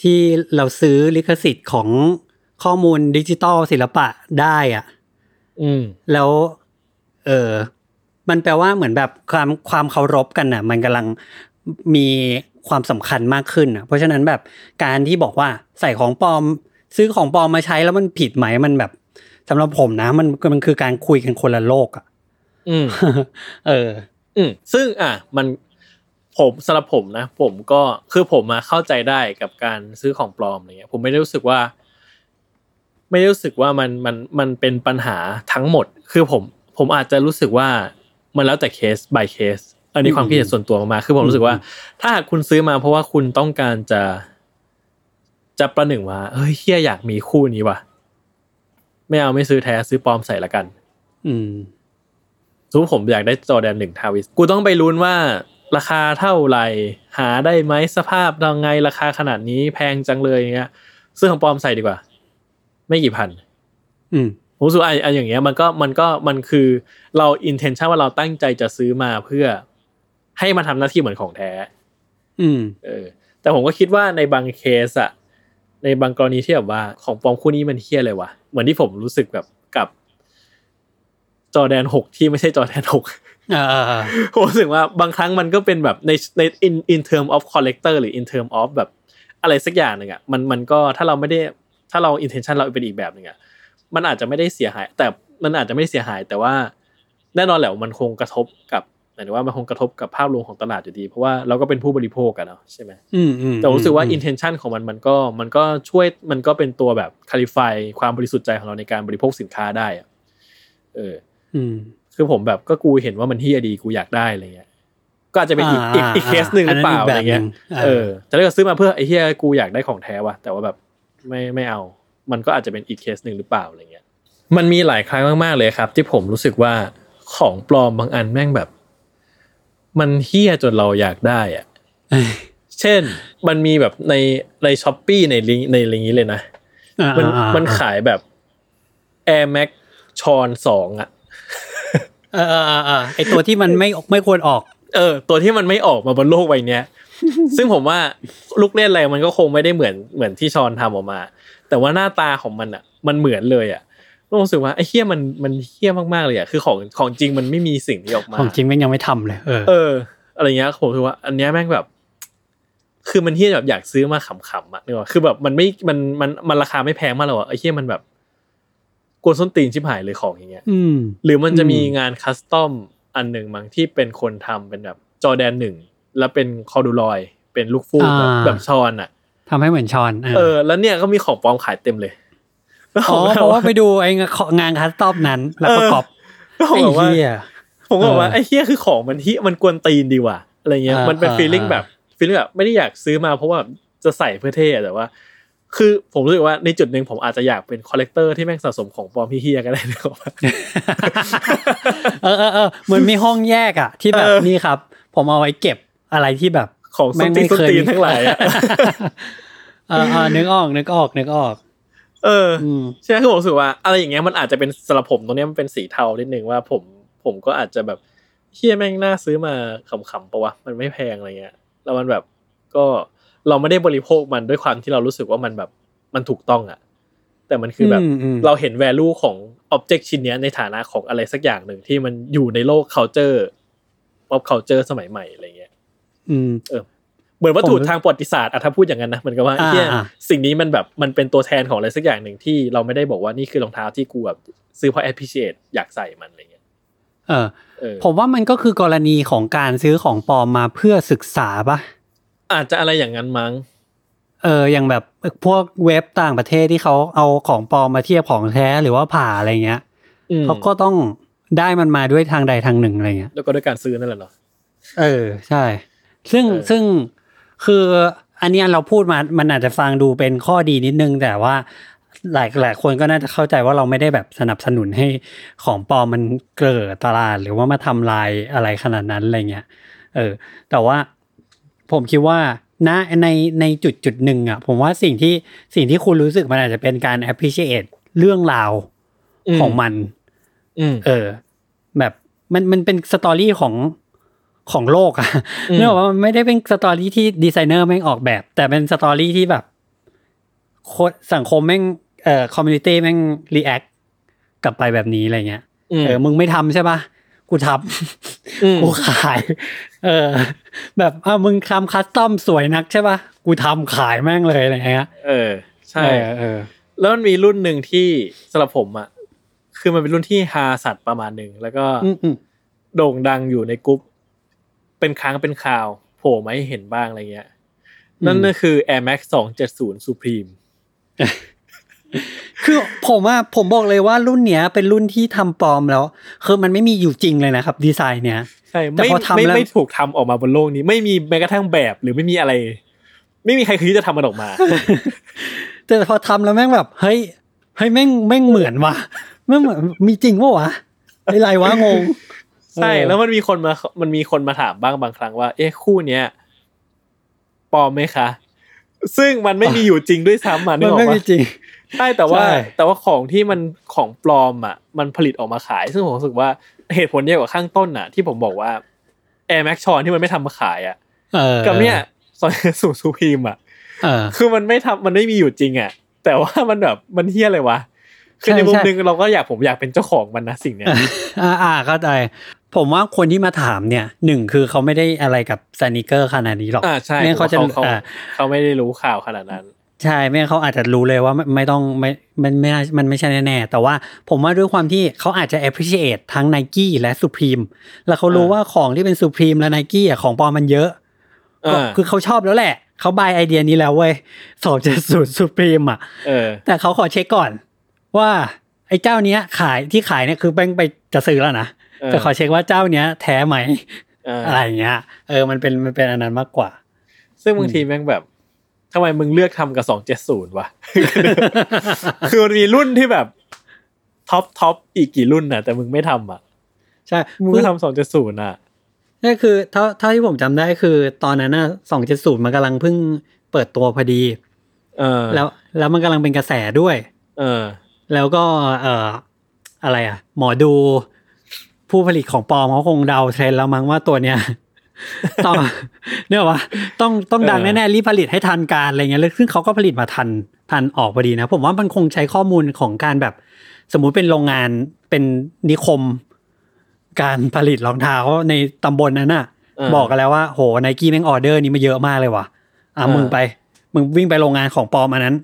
ที่เราซื้อลิขสิทธิ์ของข้อมูลดิจิตอลศิลปะได้อะอืมแล้ว เออ มันแปลว่าเหมือนแบบความความเคารพกันน่ะ มันกำลังมีความสำคัญมากขึ้นอะ เพราะฉะนั้นแบบการที่บอกว่าใส่ของปลอม ซื้อของปลอมมาใช้แล้วมันผิดไหมมันแบบสำหรับผมนะ มันมันคือการคุยกันคนละโลกอะอืมเออ อืมซึ่งอะมันผมสำหรับผมนะ ผมก็คือผมมาเข้าใจได้กับการซื้อของปลอมอะไรเงี้ย ผมไม่ได้รู้สึกว่า ไม่ได้รู้สึกว่ามันมันมันเป็นปัญหาทั้งหมด คือผม ผมอาจจะรู้สึกว่า มันแล้วแต่เคส by เคส อันนี้ความคิดเห็นส่วนตัวมากๆคือผมรู้สึกว่า ถ้าหากคุณซื้อมาเพราะว่าคุณต้องการจะ จะประหนึ่งว่าเฮ้ยเฮียอยากมีคู่นี้ว่ะ ไม่เอาไม่ซื้อแท้ซื้อปลอมใส่ละกัน อืมสมมติผมอยากได้จอแดนหนึ่งทาวิส กูต้องไปลุ้นว่า ราคาเท่าไหร่ หาได้ไหมสภาพยังไงราคาขนาดนี้แพงจังเลยอย่างเงี้ย ซื้อของปลอมใส่ดีกว่า ไม่กี่พัน อืม ผผมรู้สึกว่าไอ้ไอ้อย่างเงี้ยมันก็มันก็มันคือเรา intention ว่าเราตั้งใจจะซื้อมาเพื่อให้มันทำหน้าที่เหมือนของแท้ อืม เออ แต่ผมก็คิดว่าในบางเคสอะในบางกรณีที่แบบว่าของปลอมคู่นี้มันเฮี้ยเลยวะเหมือนที่ผมรู้สึกแบบกับ จอแดนหกที่ไม่ใช่จอแดนหกเออเออเออผมรู้สึกว่าบางครั้งมันก็เป็นแบบในใน in in term of collector หรือ in term of แบบอะไรสักอย่างหนึ่งอะมันมันก็ถ้าเราไม่ได้ถ้าเรา intention เราเป็นอีกแบบหนึ่งอะ มันอาจจะไม่ได้เสียหาย แต่มันอาจจะไม่ได้เสียหาย แต่ว่าแน่นอนแหละมันคงกระทบกับหมายถึงว่ามันคงกระทบกับภาพรวมของตลาดอยู่ดี เพราะว่าเราก็เป็นผู้บริโภคกันเนาะใช่ไหมอืมอืมแต่ผมรู้สึกว่าอืม intention ของมันมันก็มันก็ช่วยมันก็เป็นตัวแบบ clarify ความบริสุทธิ์ใจของเราในการบริโภคสินค้าได้อะเอออืมคือผมแบบก็กูเห็นว่ามันเฮียดีกูอยากได้อะไรเงี้ยก็อาจจะเป็นอีกอีกอ่าอีกเคสหนึ่งหอัรืนอนั้นเปล่าอีกอะไรเงี้ยแบบหนึ่งเอเอออแต่ถ้าเกิดซื้อมาเพื่อไอ้เหี้ยกูอยากได้ของแท้ว่ะแต่ว่าแบบไม่ไม่เอา มันก็อาจจะเป็นอีกเคสหนึ่งหรือเปล่าอะไรเงี้ย มันมีหลายครั้งมากๆเลยครับ ที่ผมรู้สึกว่าของปลอมบางอันแม่งแบบ มันเหี้ยจนเราอยากได้อะเอ้ยเช่นมันมีแบบในใน Shopee ในลิงก์ในลิงก์นี้เลยนะอ่ามันอ่ามันขายแบบ Air Max Sean สองอะเออเออเออเออไอตัวที่มันไม่ไม่ควรออก เออ ตัวที่มันไม่ออกมาบนโลกใบเนี้ยซึ่งผมว่าลูกเล่นอะไรมันก็คงไม่ได้เหมือนเหมือนที่ชอนทำออกมา แต่ว่าหน้าตาของมันอะ มันเหมือนเลยอะก็รู้สึกว่าไอ้เฮี้ยมันมันเฮี้ยมากๆเลยอะคือของของจริงมันไม่มีสิ่งที่ออกมาของจริงแม่งยังไม่ทำเลย เออ เออ อะไรเงี้ยผมรู้สึกว่า อันเนี้ยแม่งแบบ คือมันเฮี้ยแบบอยากซื้อมาขำๆอะนึกว่าคือแบบมันไม่มันมันมันราคาไม่แพงมากหรอกอะไอ้เฮี้ยมันแบบกวนส้นตีนชิบหายเลยของอย่างเงี้ยอืมหรือมันจะมีอืมงาน custom อันหนึ่งมั้งที่เป็นคนทำเป็นแบบจอแดนหนึ่งแล้วเป็น corduroy เป็นลูกฟูกแบบแบบ Sean อะ ทำให้เหมือน Sean เออ แล้วเนี่ยก็มีของปลอมขายเต็มเลยแล้วผอ๋อมเพราะว่าไปดูไอ้งาน custom นั้น แล้วประกอบแล้วผมไอ้บอกว่าเหี้ยผมก็บอกว่าเออไอ้เหี้ยคือของมันที่มันกวนตีนดีว่ะอะไรเงี้ยอ่ามันเป็นอ่า feeling อ่าแบบ feeling แบบไม่ได้อยากซื้อมาเพราะว่าจะใส่เพื่อเท่อะแต่ว่า คือผมรู้สึกว่าในจุดหนึ่งผมอาจจะอยากเป็น collector ที่แม่งสะสมของปลอมเหี้ยๆก็ได้นะเออเออเออเหมือนมีห้องแยกอะ ที่แบบเออนี่ครับ ผมเอาไว้เก็บอะไรที่แบบของส้นตีนส้นตีนทั้งหลาย อะเออเออนึกออกนึกออกนึกออก เอออืมใช่ไหมคือผมรู้สึกว่า อะไรอย่างเงี้ยมันอาจจะเป็นสำหรับผมตรงเนี้ยมันเป็นสีเทานิดนึงว่าผมผมก็อาจจะแบบเหี้ยแม่งน่าซื้อมาขำๆปะวะมันไม่แพงอะไรเงี้ยแล้วมันแบบก็เราไม่ได้บริโภคมันด้วยความที่เรารู้สึกว่ามันแบบมันถูกต้องอะแต่มันคือแบบอืมอืมเราเห็น value ของ object ชิ้นเนี้ยในฐานะของอะไรสักอย่างหนึ่งที่มันอยู่ในโลก culture pop culture สมัยใหม่อะไรเงี้ย อืมเหมือนวัตถุผมทางประวัติศาสตร์อะถ้าพูดอย่างนั้นนะเหมือนกับว่าอ่าเหียอ่าสิ่งนี้มันแบบมันเป็นตัวแทนของอะไรสักอย่างหนึ่งที่เราไม่ได้บอกว่านี่คือรองเท้าที่กูแบบซื้อเพราะ appreciate อยากใส่มันอะไรเงี้ยเออเออผมว่ามันก็คือกรณีของการซื้อของปลอมมาเพื่อศึกษาปะอาจจะอะไรอย่างนั้นมั้งเอออย่างแบบพวกเว็บต่างประเทศที่เขาเอาของปลอมมาเทียบของแท้หรือว่าผ่าอะไรเงี้ยอืมเขาก็ต้องได้มันมาด้วยทางใดทางหนึ่งอะไรเงี้ยแล้วก็ด้วยการซื้อนั่นแหละเนาะเออใช่ ซึ่งเออซึ่ง คืออันเนี้ยเราพูดมามันอาจจะฟังดูเป็นข้อดีนิดนึง แต่ว่าหลายหลายคนก็น่าจะเข้าใจว่าเราไม่ได้แบบสนับสนุนให้ของปลอมมันเกลื่อนตลาด หรือว่ามาทำลายอะไรขนาดนั้นอะไรเงี้ยเออ แต่ว่าผมคิดว่าณในในจุดจุดหนึ่งอะ ผมว่าสิ่งที่สิ่งที่คุณรู้สึกมันอาจจะเป็นการ appreciate เรื่องราวของมันอืมเออ แบบมันมันเป็น story ของ ของโลกอะอืมเนื่องว่ามันไม่ได้เป็น story ที่ดีไซเนอร์แม่งออกแบบ แต่เป็น story ที่แบบโคสังคมแม่งเอ่อ community แม่ง react กลับไปแบบนี้อะไรเงี้ยอืมเออมึงไม่ทำใช่ปะอืมกูทำกูขาย เออ แบบอะมึงทำ custom สวยนักใช่ปะกูทำขายแม่งเลยอะไรเงี้ยเออ ใช่เออเออแล้วมันมีรุ่นหนึ่งที่สำหรับผมอะคือมันเป็นรุ่นที่ฮาสัตว์ประมาณหนึ่งแล้วก็อืมอืมโด่งดังอยู่ในกรุ๊ป เป็นครั้งเป็นคราวโผล่มาให้เห็นบ้างอะไรเงี้ย นั่นก็คือ Air Max 270 Supreme คือผมว่าผมบอกเลยว่ารุ่นเนี้ยเป็นรุ่นที่ทำปลอมแล้ว คือมันไม่มีอยู่จริงเลยนะครับ ดีไซน์เนี้ยใช่แต่ไม่พอทำไม่แล้วไม่ถูกทำออกมาบนโลกนี้ ไม่มีแม้กระทั่งแบบหรือไม่มีอะไร ไม่มีใครคิดจะทำมันออกมา แต่พอทำแล้วแม่งแบบเฮ้ยเฮ้ยแม่งแม่งเหมือนว่ะแม่งเหมือนมีจริงปะวะไอ้ไรวะงง ใช่เออแล้วมันมีคนมา มันมีคนมาถามบ้างบางครั้งว่า เอ๊ะคู่เนี้ยปลอมไหมคะ ซึ่งมันไม่มีอยู่จริงด้วยซ้ำอะนึมักนออกไม่ปะมีจริงใช่แต่ว่าใช่แต่ว่าของที่มันของปลอมอะ มันผลิตออกมาขาย ซึ่งผมรู้สึกว่าเหตุผลเดียวกับข้างต้นอะ ที่ผมบอกว่า Air Max ชอนที่มันไม่ทำมาขายอะเออกับเนี่ยซอยสูซูพีมอะเออคือมันไม่ทำมันไม่มีอยู่จริงอะ แต่ว่ามันแบบมันเฮี้ยอะไรวะคือใช่ในมุมใช่หนึงเราก็อยากผมอยากเป็นเจ้าของมันนะสิ่งเนี้ยอ่าอ่าเข้าใจ ผมว่าคนที่มาถามเนี่ยหนึ่งคือเขาไม่ได้อะไรกับสนิเกอร์ขนาดนี้หรอกอ่าใช่ไม่งั้นเขาจะเขาอ่าเขาไม่ได้รู้ข่าวขนาดนั้น ใช่ไม่งั้นเขาอาจจะรู้เลยว่าไม่ไม่ต้องไม่มันไม่น่ามันไม่ใช่แน่ ๆ แต่ว่าผมว่าด้วยความที่เขาอาจจะ appreciate ทั้ง n i กี้และ Supreme แล้วเขารู้อ่าว่าของที่เป็น Supreme และ n i กี้อะของปลอมมันเยอะก็อ่าคือเขาชอบแล้วแหละเขาบายไอเดียนี้แล้วเว้ยสองเจ็ดศูนย์ Supreme อะเออแต่เขาขอเช็คก่อนว่าไอ้เจ้าเนี้ยขายที่ขายเนี่ยคือแม่งไปจะซื้อแล้วนะเออ แต่ขอเช็คว่าเจ้าเนี้ยแท้ไหมเออออะไรอย่างเงี้ย เออมันเป็นมันเป็นอันนั้นมากกว่า ซึ่งบางทีแม่งแบบทำไมมึงเลือกทำกับสองเจ็ดศูนย์วะ คือมันมีรุ่นที่แบบ top top อีกกี่รุ่นน่ะ แต่มึงไม่ทำอะ ใช่ มึงก็ทำสองเจ็ดศูนย์อะนี่คือเท่าเท่าที่ผมจำได้คือ ตอนนั้นน่ะสองเจ็ดศูนย์มันกำลังเพิ่งเปิดตัวพอดี เออ แล้วแล้วมันกำลังเป็นกระแสด้วย เออ แล้วก็เอ่ออะไรอะ หมอดู ผู้ผลิตของปลอมเขาคงเดาเทรนด์แล้วมั้งว่าตัวเนี้ยต้องเนี่ยว่าต้องต้องดังเออแน่ๆรีบผลิตให้ทันการอะไรเงี้ยแล้วซึ่งเขาก็ผลิตมาทันทันออกพอดีนะ ผมว่ามันคงใช้ข้อมูลของการแบบ สมมุติเป็นโรงงานเป็นนิคม การผลิตรองเท้าในตำบลนั้นน่ะเออบอกกันแล้วว่าโหไนกี้แม่งออเดอร์นี้มาเยอะมากเลยว่ะอะเออมึงไป มึงวิ่งไปโรงงานของปลอมอันนั้น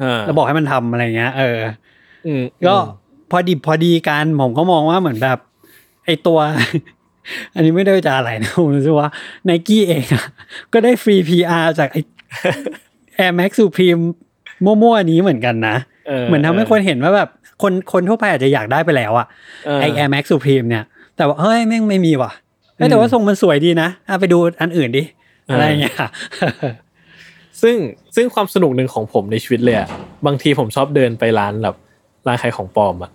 เออแล้วบอกให้มันทำอะไรเงี้ย เอออืมก็พอดิบพอดีกันผมก็มองว่าเหมือนแบบ ไอตัว อันนี้ไม่ได้จะอะไรนะผมรู้สึกว่าไนกี้เองอะก็ได้ฟรี PR จากไอ Air Max Supreme มั่วๆนี้เหมือนกันนะเหมือนทำให้คนเห็นว่าแบบคนคนทั่วไปอาจจะอยากได้ไปแล้วอะเออไอ Air Max Supreme เนี่ย แต่ว่าเฮ้ยแม่งไม่มีว่ะเฮ้ยแต่ว่าทรงมันสวยดีนะเอาไปดูอันอื่นดิเออออะไรอย่างเงี้ยซึ่งซึ่งความสนุกหนึ่งของผมในชีวิตเลยอะบางทีผมชอบเดินไปร้านแบบ ร้านขายของปลอมอะ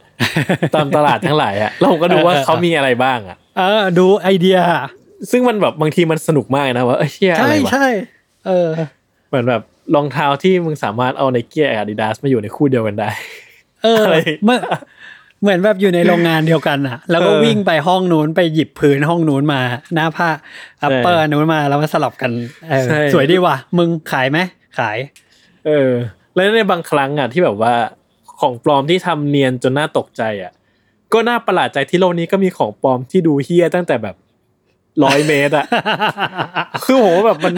ตามตลาดทั้งหลายอะแล้วผมก็ดูว่าเออเออเขามีอะไรบ้างอะเออดูไอเดีย ซึ่งมันแบบบางทีมันสนุกมากนะว่าเอ้ยเชี่ยอะใช่ไรวะใช่เออ เหมือนแบบรองเท้าที่มึงสามารถเอา Nike Adidas มาอยู่ในคู่เดียวกันได้ เอออะไรเมื่อเหมือนแบบอยู่ในโรงงานเดียวกันอะแล้วก็เออวิ่งไปห้องนู้นไปหยิบพื้นห้องนู้นมา หน้าผ้า upper นู้นมาแล้วมาสลับกันเออใช่สวยดีว่ะมึงขายไหมขาย เออ แล้วในบางครั้งอะที่แบบว่า ของปลอมที่ทำเนียนจนน่าตกใจอะ ก็น่าประหลาดใจที่โลกนี้ก็มีของปลอมที่ดูเหี้ยตั้งแต่แบบร้อยเมตรอะคือผมว่าแบบมัน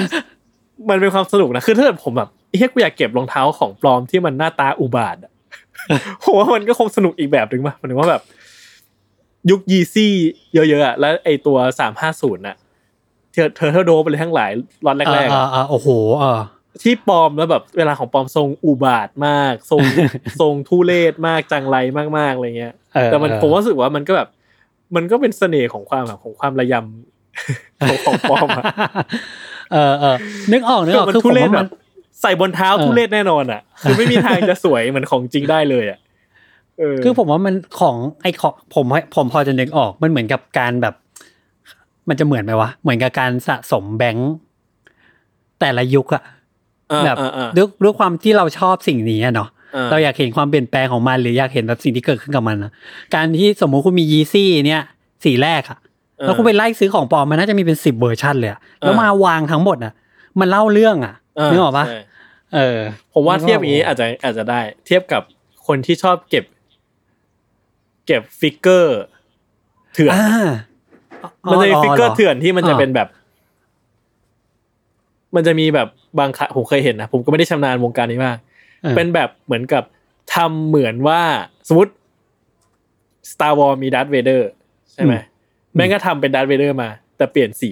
มันเป็นความสนุกนะคือถ้าเกิดผมแบบเฮี้ยกูอยากเก็บรองเท้าของปลอมที่มันหน้าตาอุบาทอะผมว่ามันก็คงสนุกอีกแบบหนึ่งป่ะหมันถึงว่าแบบ ยุคยีซี่เยอะๆอะแล้วไอตัวสามห้าศูนย์อะเธอเธอเธอโดไปเลยทั้งหลายรอนแรกๆอ่าอะอ่าโอ้โหเออ ที่ปลอมแล้วแบบเวลาของปลอมทรงอุบาทมาก ทรงทรงทุเลศมากจังไรมากๆอะไรเงี้ยเออแต่มันเออผมรู้สึกว่ามันก็แบบ มันก็เป็นเสน่ห์ของความแบบของความระยำของของปลอมอะเออเออนึกออกนึกออกมันคือผทุมเรศว่าแบมันบใส่บนเท้าเออทุเรศแน่นอนอะ คือไม่มีทางจะสวยเหมือนของจริงได้เลยอะเออคือผมว่ามันของไอของผมผมพอจะนึกออกมันเหมือนกับการแบบ มันจะเหมือนไหมวะเหมือนกับการสะสมแบงค์แต่ละยุคอะอ่า แบบอ่าอ่าด้วยด้วยความที่เราชอบสิ่งนี้อะเนาะอ่าเราอยากเห็นความเปลี่ยนแปลงของมัน หรืออยากเห็นแบบสิ่งที่เกิดขึ้นกับมันนะการที่สมมุติคุณมี Yeezy เนี่ยสีแรกอะแล้วคุณไปไล่ซื้อของปลอมมันน่าจะมีเป็นสิบเวอร์ชันเลยอะแล้วมาวางทั้งหมดอะมันเล่าเรื่องอะนึกออกปะใช่เออ ผมว่าเทียบอย่างนี้อาจจะอาจจะได้ เทียบกับคนที่ชอบเก็บ เก็บ figure เถื่อนอ่ามันจะมี figure เถื่อนที่มันจะอ่าเป็นแบบ มันจะมีแบบบางครั้งผมเคยเห็นนะผมก็ไม่ได้ชำนาญวงการนี้มากออเป็นแบบเหมือนกับทำเหมือนว่าสมมติ Star Wars มีดัตเวเดอร์ใช่ไหมแม่งก็ทำเป็นดัตเวเดอร์มา แต่เปลี่ยนสี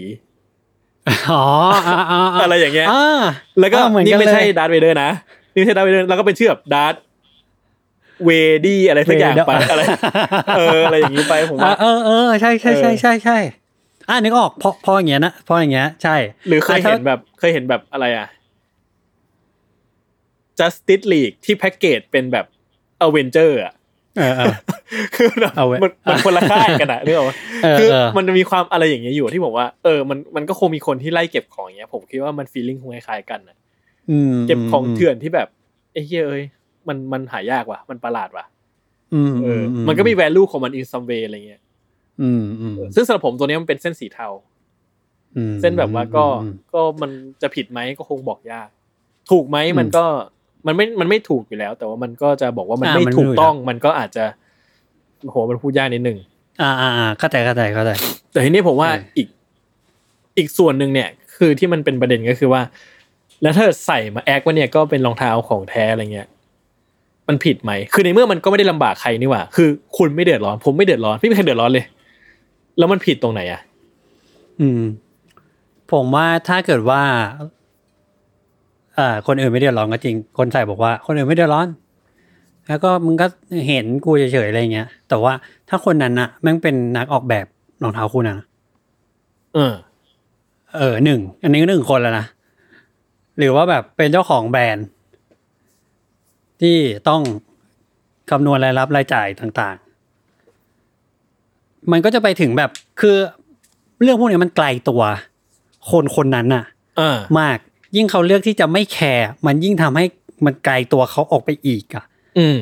อ๋ออ่าอ่าอะไรอย่างเงี้ยอ่าแล้วก็อ่าเหมือนนี่กันไม่ใช่เลยดัตเวเดอร์นะนี่ไม่ใช่ดัตเวเดอร์แล้วก็เป็นชื่อแบบดัตเวดี้อะไรสักอย่างไป Vader อะไร เอออะไรอย่างนี้ไปผมว่าอ่าเออเออใช่ใช่ใช่เออใช่ใช่ อ่านึกออกพอพออย่างเงี้ยนะพออย่างเงี้ยใช่ หรือเคยเห็นอะถ้าแบบเคยเห็นแบบอะไรอะ Justice League ที่แพ็กเกจเป็นแบบ Avenger อะเออเออคือแบบเอาเว้ยมันมันคนละค่ายกันอะนึกออกปะเออคือเออมันจะมีความอะไรอย่างเงี้ยอยู่ที่ผมว่าเออมันมันก็คงมีคนที่ไล่เก็บของอย่างเงี้ย ผมคิดว่ามันฟีลลิ่งคงคล้ายๆกันอะอืมเก็บของเถื่อนที่แบบไอ้เหี้ยเอ้ยมันมันหายากว่ะ มันประหลาดว่ะอืมเอออ มันก็มี value ของมัน in some way อะไรเงี้ย อืมอืมซึ่งสำหรับผมตัวเนี้ยมันเป็นเส้นสีเทาอืมเส้นแบบว่าก็อืมก็มันจะผิดไหมก็คงบอกยาก ถูกไหมมันก็มันไม่มันไม่ถูกอยู่แล้ว แต่ว่ามันก็จะบอกว่ามันอ่าไม่มันไม่ถูกถูกต้อง มันก็อาจจะโหมันพูดยากนิดนึงอ่าอ่าอ่าเข้าใจเข้าใจเข้าใจแต่ทีนี้ผมว่าใช่อีกอีกส่วนหนึ่งเนี่ย คือที่มันเป็นประเด็นก็คือว่า แล้วถ้าใส่มาแอคว่าเนี่ยก็เป็นรองเท้าของแท้อะไรเงี้ยมันผิดไหม คือในเมื่อมันก็ไม่ได้ลำบากใครนี่หว่า คือคุณไม่เดือดร้อน ผมไม่เดือดร้อนไม่มีใครเดือดร้อนเลย แล้วมันผิดตรงไหนอะ อืม ผมว่าถ้าเกิดว่าอ่าคนอื่นไม่เดือดร้อนก็จริง คนใส่บอกว่า คนอื่นไม่เดือดร้อน แล้วก็มึงก็เห็นกูเฉยๆอะไรเงี้ย แต่ว่าถ้าคนนั้นน่ะแม่งเป็นนักออกแบบรองเท้าคู่นะเออ เออหนึ่ง อันนี้ก็หนึ่งคนแล้วนะ หรือว่าแบบเป็นเจ้าของแบรนด์ ที่ต้องคำนวณรายรับรายจ่ายต่างๆ มันก็จะไปถึงแบบคือเรื่องพวกนี้มันไกลตัวคนคนนั้นน่ะอ่ามากยิ่งเขาเลือกที่จะไม่แคร์มันยิ่งทำให้มันไกลตัวเขาออกไปอีกอะ อืม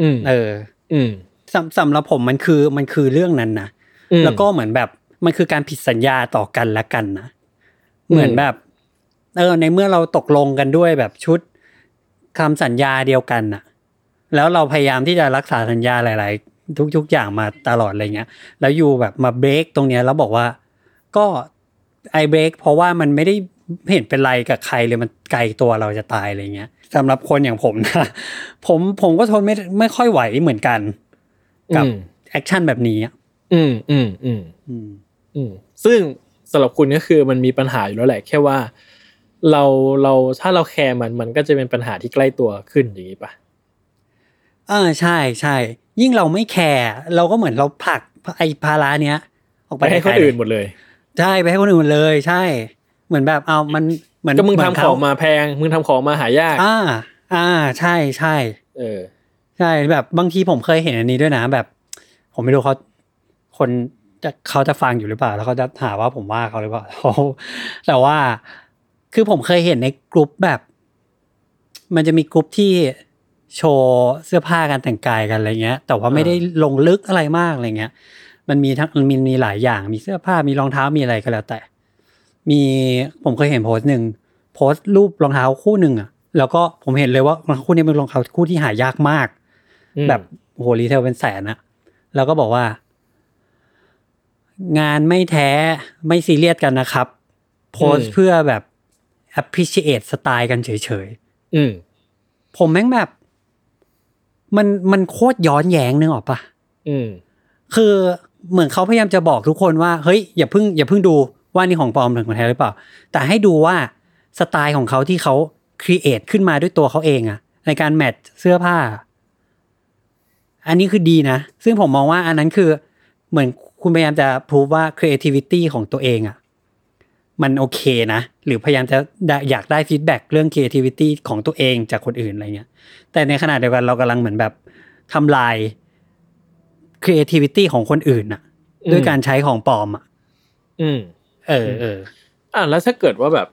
อืม เออ อืมสำสำหรับผมมันคือมันคือเรื่องนั้นนะอืมแล้วก็เหมือนแบบมันคือการผิดสัญญาต่อกันและกันนะเหมือนแบบ เออ ในเมื่อเราตกลงกันด้วยแบบชุดคำสัญญาเดียวกันน่ะ แล้วเราพยายามที่จะรักษาสัญญาหลายๆ ทุกๆอย่างมาตลอดอะไรเงี้ย แล้ว you แบบมาเบรกตรงเนี้ยแล้วบอกว่า ก็ I break เพราะว่ามันไม่ได้เห็นเป็นไรกับใครเลยมันไกลตัวเราจะตายอะไรเงี้ยสำหรับคนอย่างผมนะผมผมก็ทนไม่ไม่ค่อยไหวเหมือนกัน กับอืม action แบบนี้อะอืมอืมอืมอืมอืมซึ่งสำหรับคุณก็คือมันมีปัญหาอยู่แล้วแหละ แค่ว่า เราเราถ้าเราแคร์มันมันก็จะเป็นปัญหาที่ใกล้ตัวขึ้นอย่างนี้ปะอ่าใช่ใช่ ยิ่งเราไม่แคร์เราก็เหมือนเราผลักไอ้ภาระเนี้ย ออกไปไปให้คนอื่นหมดเลย ใช่ไปให้คนอื่นเลย ใช่ เหมือนแบบเอามันเหมือนก็มึงเหทำนขเของมาแพง มึงทำของมาหายาก อ่า อ่า ใช่ใช่เออ ใช่แบบบางทีผมเคยเห็นอันนี้ด้วยนะแบบ ผมไม่รู้เขาคนจะเขาจะฟังอยู่หรือเปล่า แล้วเขาจะหาว่าผมว่าเขาหรือเปล่าเขาแต่ว่าคือผมเคยเห็นในกลุ่มแบบ มันจะมีกลุ่มที่ โชว์เสื้อผ้าการแต่งกายกันอะไรเงี้ย แต่ว่าไม่ได้ลงลึกอะไรมากอะไรเงี้ย มันมีทั้งมันมีมีหลายอย่างมีเสื้อผ้ามีรองเท้ามีอะไรก็แล้วแต่ มีผมเคยเห็นโพสต์หนึ่งโพสต์รูปรองเท้าคู่หนึ่งอะแล้วก็ผมเห็นเลยว่ารองเท้าคู่นี้เป็นรองเท้าคู่ที่หายากมากอืมแบบโอ้โหรีเทลเป็นแสนอะแล้วก็บอกว่า งานไม่แท้ไม่ซีเรียสกันนะครับ โพสต์เพื่อแบบ appreciate สไตล์กันเฉยอืมๆผมแม่งแบบ มันมันโคตรย้อนแย้งนึกออกปะอืมคือเหมือนเขาพยายามจะบอกทุกคนว่าเฮ้ยอย่าเพิ่งอย่าเพิ่งดูว่านี่ของปลอมหรือของแท้หรือเปล่า แต่ให้ดูว่าสไตล์ของเขาที่เขาครีเอทขึ้นมาด้วยตัวเขาเองอะในการแมทเสื้อผ้า อันนี้คือดีนะ ซึ่งผมมองว่าอันนั้นคือเหมือนคุณพยายามจะพูดว่า creativity ของตัวเองอะ มันโอเคนะ หรือพยายามจะได้อยากได้ฟีดแบ็เรื่อง creativity ของตัวเองจากคนอื่นอะไรเงี้ย แต่ในขณะเดียวกันเรากำลังเหมือนแบบทำลาย creativity ของคนอื่นอะอืมด้วยการใช้ของปลอมอะอืม เออเอออะแล้วถ้าเกิดว่าแบบ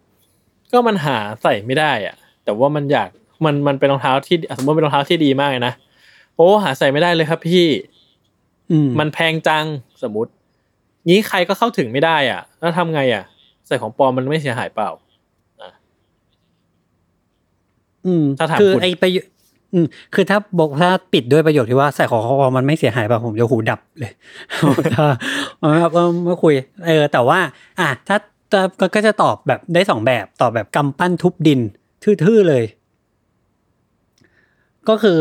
ก็มันหาใส่ไม่ได้อะ แต่ว่ามันอยากมันมันเป็นรองเท้าที่สมมติเป็นรองเท้าที่ดีมากเลยนะโอ้หาใส่ไม่ได้เลยครับพี่อืมมันแพงจังสมมติงี้ใครก็เข้าถึงไม่ได้อะ แล้วทำไงอะ ใส่ของปลอมมันไม่เสียหายเปล่าอืมถ้าถามคือคุณไอประโยชน์อืมคือถ้าบอกถ้าปิดด้วยประโยคที่ว่าใส่ของเขามันไม่เสียหายป่ะผมจะหูดับเลยถ้าเออไม่คุย เออ แต่ว่า อะถ้าจะก็ก็จะตอบแบบได้สองแบบตอบแบบกำปั้นทุบดิน ทื่อๆเลย ก็คือ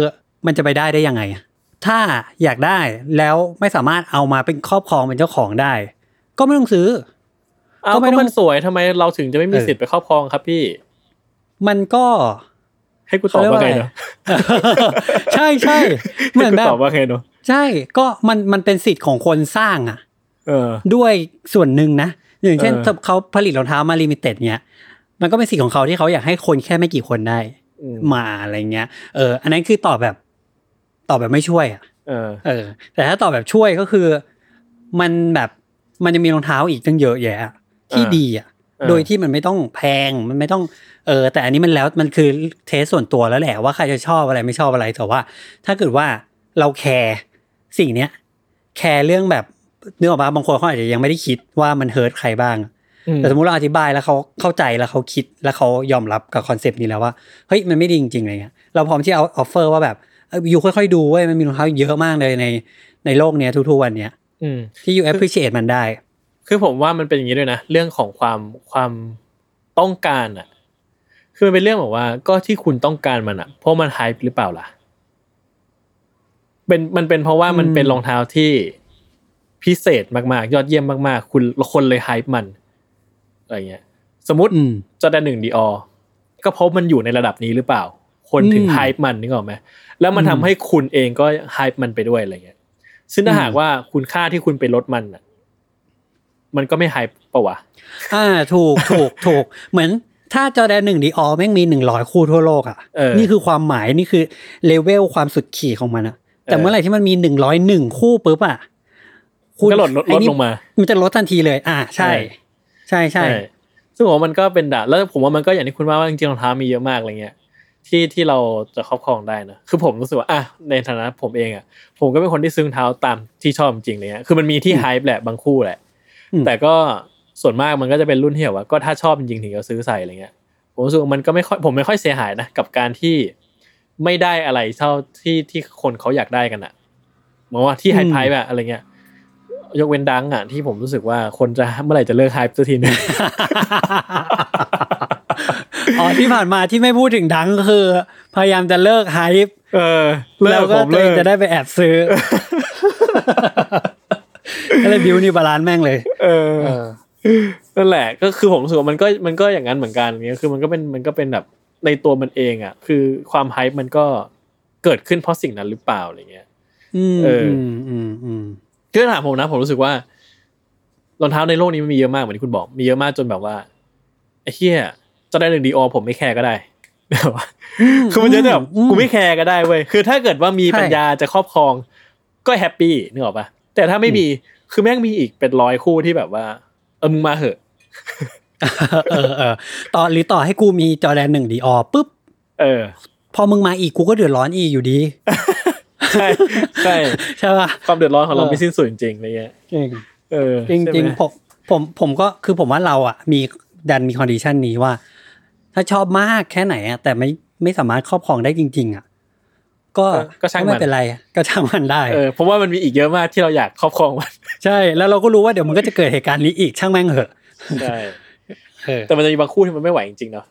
มันจะไปได้ได้ยังไงอะถ้าอยากได้แล้วไม่สามารถเอามาเป็นครอบครองเป็นเจ้าของได้ ก็ไม่ต้องซื้อเอา ก็ก็ไม่ต้องมันสวยทำไมเราถึงจะไม่มีเออสิทธิ์ไปครอบครองครับพี่ มันก็ ให้กูตอบว่าไงเนาะใช่ใช่เหมือนให้แบบกูตอบว่าไงเนาะใช่ก็มันมันเป็นสิทธิ์ของคนสร้างอะเออด้วยส่วนหนึ่งนะอย่างเช่นเออถ้าเขาผลิตรองเท้ามา limited เนี้ย มันก็เป็นสิทธิ์ของเขาที่เขาอยากให้คนแค่ไม่กี่คนได้อืมมาอะไรเงี้ย เออ อันนั้นคือตอบแบบ ตอบแบบไม่ช่วยอะเออ เออ แต่ถ้าตอบแบบช่วยก็คือ มันแบบมันจะมีรองเท้าอีกตั้งเยอะแยะอะ ที่อ่าดีอะเออโดยที่มันไม่ต้องแพงมันไม่ต้องเออแต่อันนี้มันแล้วมันคือ taste ส่วนตัวแล้วแหละว่าใครจะชอบอะไรไม่ชอบอะไรแต่ว่า ถ้าเกิดว่าเรา care สิ่งเนี้ย care เรื่องแบบนึกออกปะบางคนเขาอาจจะยังไม่ได้คิดว่ามัน hurt ใครบ้างอืมแต่สมมติเราอธิบายแล้วเขาเข้าใจแล้วเขาคิดแล้วเขายอมรับกับ concept นี้แล้วว่าเฮ้ยมันไม่ดีจริงๆอะไรเงี้ยเราพร้อมที่เอา offer ว่าแบบเออ you ค่อยๆดูเว้ยมันมีรองเท้าเยอะมากเลยในในโลกเนี้ยทุกๆวันเนี้ยอืมที่ยู appreciate มันได้ คือผมว่ามันเป็นอย่างนี้ด้วยนะ เรื่องของความความต้องการอะ คือมันเป็นเรื่องแบบว่าก็ที่คุณต้องการมันอะ เพราะมันไฮป์หรือเปล่าล่ะ เป็นมันเป็นเพราะว่ามันอืมเป็นรองเท้าที่พิเศษมากๆ ยอดเยี่ยมมากๆ คุณคนเลยไฮป์มันอะไรเงี้ย สมมติอืมจอแดนหนึ่งดีออก็เพราะมันอยู่ในระดับนี้หรือเปล่า คนถึงอืมไฮป์มันนึกออกไหมแล้วมันอืมทำให้คุณเองก็ hype มันไปด้วยอะไรเงี้ย ซึ่งถ้าอืมหากว่าคุณค่าที่คุณไปลดมันอะ มันก็ไม่ hype ปะวะ อ่าถูกถูกถูกเหมือนถ้าจอแดนหนึ่ง Dior แม่งมีหนึ่งร้อยคู่ทั่วโลกอะเออนี่คือความหมายนี่คือเลเวลความสุดขีดของมันอะ แต่เออเมื่อไหร่ที่มันมีหนึ่งร้อยหนึ่งคู่ปุ๊บอะคุณก็ลดลดไอ้ลดนี่ลงมา มันจะลดทันทีเลย อ่าใช่ ใช่ใช่ซึ่งผมว่ามันก็เป็นด่าแล้วผมว่ามันก็อย่างที่คุณว่าว่าจริงๆรองเท้ามีเยอะมากอะไรเงี้ยที่ที่เราจะครอบครองได้นะคือผมรู้สึกว่าอะในฐานะผมเองอะผมก็เป็นคนที่ซื้อรองเท้าตามที่ชอบจริงๆเลยเนี่ยคือมันมีที่ไฮป์แหละบางคู่แหละอืม แต่ก็ส่วนมากมันก็จะเป็นรุ่นที่แบบว่าก็ถ้าชอบจริงๆถึงจะซื้อใส่อะไรเงี้ยผมรู้สึกว่ามันก็ไม่ค่อยผมไม่ค่อยเสียหายนะกับการที่ไม่ได้อะไรเท่าที่ที่คนเขาอยากได้กันอะเหมือนว่าที่ไฮอืมไพแบบอะไรเงี้ยยกเว้นดังอะที่ผมรู้สึกว่าคนจะเมื่อไหร่จะเลิกไฮป์สักทีนึงอ๋อที่ผ่านมาที่ไม่พูดถึงดังก็คือ พยายามจะเลิกไฮป์เออเลิแล้วกก็ผมตัวเลิเองกจะได้ไปแอบซื้อ ก็เลยบิวนี่บาลานซ์แม่งเลย เออนั่นแหละก็คือผมรู้สึกว่ามันก็มันก็อย่างนั้นเหมือนกันเงี้ยคือมันก็เป็นมันก็เป็นแบบในตัวมันเองอะ คือความไฮป์มันก็เกิดขึ้นเพราะสิ่งนั้นหรือเปล่าอะไรเงี้ยอืมเอออืมอืมอืมคือถ้าถามผมนะ ผมรู้สึกว่ารองเท้าในโลกนี้มันมีเยอะมากเหมือนที่คุณบอก มีเยอะมากจนแบบว่าไอ้เหี้ยจะได้หนึ่ง Dior ผมไม่ care ก็ได้แบบว่าคือมันจะแบบกูไม่ care ก็ได้เว้ยคือถ้าเกิดว่ามีใช่ปัญญาจะครอบครอง ก็ happy นึกออกปะ แต่ถ้าไม่มีคือแม่งมีอีกเป็นร้อยคู่ที่แบบว่า เออมึงมาเหอะเออเออต่อหรือต่อให้กูมีจอแดนหนึ่ง Dior ปุ๊บเออ พอมึงมาอีกกูก็เดือดร้อนอีกอยู่ดีใช่ใช่ใช่ป่ะความเดือดร้อนของเราเออไม่สิ้นสุดจริงๆอะไรเงี้ยจริงเออจริงใช่จริงไหมผมผมผมก็คือผมว่าเราอะ มีดันมี condition นี้ว่า ถ้าชอบมากแค่ไหนอะแต่ไม่ไม่สามารถครอบครองได้จริง ๆ อะ ก็ก็ช่างมันไม่เป็นไร ก็ช่างมันได้เออเพราะว่ามันมีอีกเยอะมากที่เราอยากครอบครองมันใช่ แล้วเราก็รู้ว่าเดี๋ยวมันก็จะเกิดเหตุการณ์นี้อีกช่างแม่งเหอะใช่เออแต่มันจะมีบางคู่ที่มันไม่ไหวจริงๆเนาะ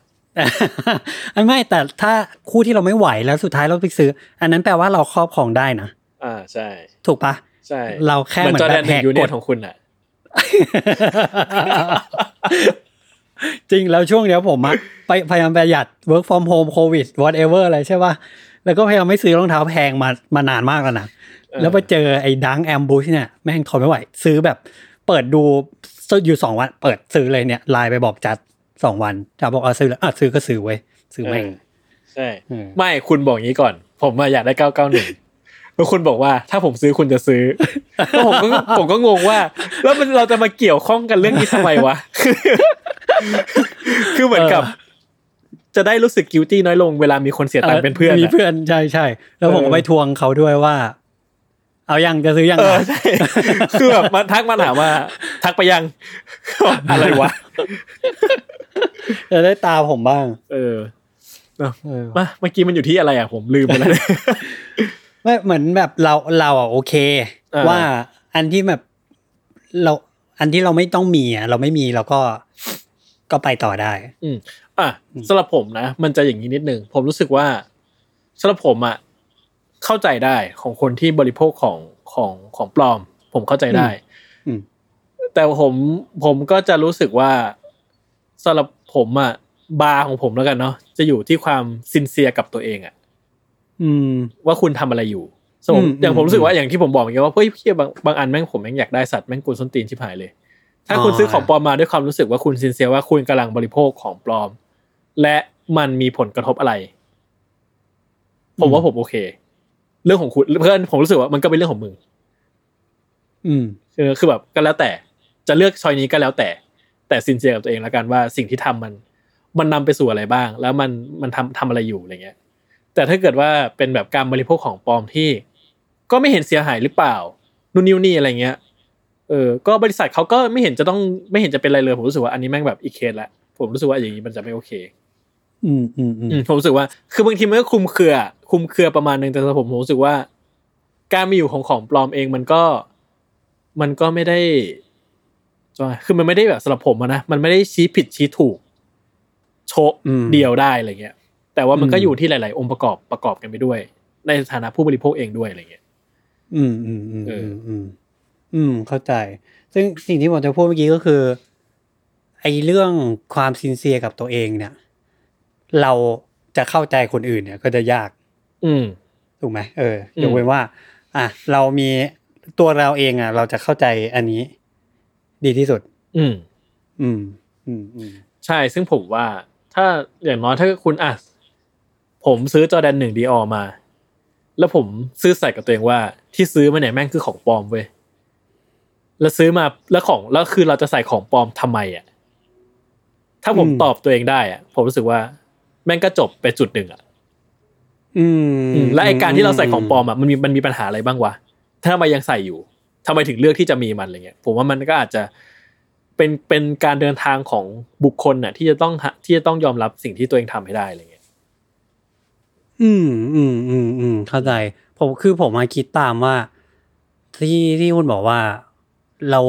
อันไม่แต่ถ้าคู่ที่เราไม่ไหวแล้วสุดท้ายเราไปซื้อ อันนั้นแปลว่าเราครอบครองได้นะอ่าใช่ ถูกปะใช่ เราแค่เหมือนเหมืจออนแดแบบนหนึ่แหงกยูเนีกยฎนของคุณอะจริงแล้วช่วงเนี้ยผมอะไปพยายามประหยัด work from home covid whatever อะไรใช่ป่ะ แล้วก็พยายามไม่ซื้อรองเท้าแพงมามานานมากแล้วนะเออแล้วไปเจอไอ้ดังแอมบูชเนี่ยแม่งทนไม่ไหว ซื้อแบบเปิดดูอยู่สองวัน เปิดซื้อเลยเนี่ยไลน์ไปบอกจัดสองวันจัดบอกเอาซื้อแล้วอะซื้อก็ซื้อเว้ยซื้อแม่งเออใช่อืมไม่คุณบอกงี้ก่อน ผมอะอยากได้เก้าเก้าหนึ่งแล้วคุณบอกว่าถ้าผมซื้อคุณจะซื้อแล้วผมก็ผมก็งงว่า แล้วมันเราจะมาเกี่ยวข้องกันเรื่องนี้ทำไมวะ คือคือเหมือนกับ จะได้รู้สึกกิ i ตี้น้อยลงเวลามีคนเสียตังค์เป็นเพื่อนมีอะเพื่อนใช่ใช่แล้วผมเออก็ไปทวงเขาด้วยว่า เอายังจะซื้อยังเออนะใช่คือแบบมาทักมาถามว่า ทักไปยังอะไรวะจะได้ตาผมบ้างเออเนอะเออมาเมื่อกี้มันอยู่ที่อะไรอะผมลืมไปแล้วไม่เหมือนแบบเราเราอะโอเคเออว่าอันที่แบบเราอันที่เราไม่ต้องมีอะเราไม่มีเราก็ก็ไปต่อได้ อืม อะสำหรับผมนะ มันจะอย่างนี้นิดนึง ผมรู้สึกว่าสำหรับผมอะเข้าใจได้ของคนที่บริโภคของของของปลอม ผมเข้าใจได้อืมแต่ผมผมก็จะรู้สึกว่าสำหรับผมอะบาร์ของผมแล้วกันเนาะจะอยู่ที่ความซินเซียกับตัวเองอะอืมว่าคุณทำอะไรอยู่สมมติอืมอย่างผมรู้สึกว่าอืมอย่างที่ผมบอกเมื่อกี้ว่าเฮ้ยพี่บางบางอันแม่งผมแม่งอยากได้สัตว์แม่งกูส้นตีนชิบหายเลย ถ้าอ๋อคุณซื้อของปลอมมาด้วยความรู้สึกว่าคุณซินเซียว่าคุณกำลังบริโภคของปลอม และมันมีผลกระทบอะไร ผมว่าผมโอเค เรื่องของคุณเพื่อนผมรู้สึกว่ามันก็เป็นเรื่องของมึงอืมคือคือแบบก็แล้วแต่ จะเลือกชอยนี้ก็แล้วแต่ แต่ซินเซียกับตัวเองแล้วกันว่าสิ่งที่ทำมัน มันนำไปสู่อะไรบ้าง แล้วมันมันทำทำอะไรอยู่อะไรเงี้ย แต่ถ้าเกิดว่าเป็นแบบการบริโภคของปลอมที่ ก็ไม่เห็นเสียหายหรือเปล่านู่นนี่นี่อะไรเงี้ยเออก็บริษัทเขาก็ไม่เห็นจะต้องไม่เห็นจะเป็นอะไรเลยผมรู้สึกว่าอันนี้แม่งแบบอีกเคสละผมรู้สึกว่าอย่างนี้มันจะไม่โอเค อืมอืมอืมอืมผมรู้สึกว่า คือบางทีมันก็คลุมเครือคลุมเครือประมาณนึงแต่สำหรับผมผมรู้สึกว่า การมีอยู่ของของปลอมเองมันก็ มันก็ไม่ได้จะว่าคือมันไม่ได้แบบสำหรับผมอะนะมันไม่ได้ชี้ผิดชี้ถูก โชะเดียวได้อะไรเงี้ย แต่ว่ามันก็อยู่ที่หลาย ๆ องค์ประกอบประกอบกันไปด้วย ในฐานะผู้บริโภคเองด้วยอะไรเงี้ยอืมอืมอืมเออือมอืมอืมเข้าใจ ซึ่งสิ่งที่ผมจะพูดเมื่อกี้ก็คือไอ้เรื่องความซินเซียกับตัวเองเนี่ย เราจะเข้าใจคนอื่นเนี่ยก็จะยาก อืมถูกไหมเอออืมยกเว้นว่า อะเรามีตัวเราเองอะ เราจะเข้าใจอันนี้ ดีที่สุด อืม อืม อืมอืมใช่ ซึ่งผมว่า ถ้าอย่างน้อยถ้าคุณอะผมซื้อจอแดนหนึ่งดีออมา แล้วผมซื้อใส่กับตัวเองว่า ที่ซื้อมาเนี่ยแม่งคือของปลอมเว้ยแล้วซื้อมาแล้วของแล้วคือเราจะใส่ของปลอมทำไมอะถ้าผมอืมตอบตัวเองได้อะ ผมรู้สึกว่า แม่งก็จบไปจุดหนึ่งอะอืมและไอการที่เราใส่ของปลอมอะมันมีมันมีปัญหาอะไรบ้างวะถ้าทำไมยังใส่อยู่ทำไมถึงเลือกที่จะมีมันอะไรเงี้ยผมว่ามันก็อาจจะเป็นเป็นการเดินทางของบุคคลน่ะ ที่จะต้องหาที่จะต้องยอมรับสิ่งที่ตัวเองทำให้ได้อะไรเงี้ย อืมอืมอืมอืมเข้าใจ ผมคือผมมาคิดตามว่า ที่ที่คุณบอกว่า เรา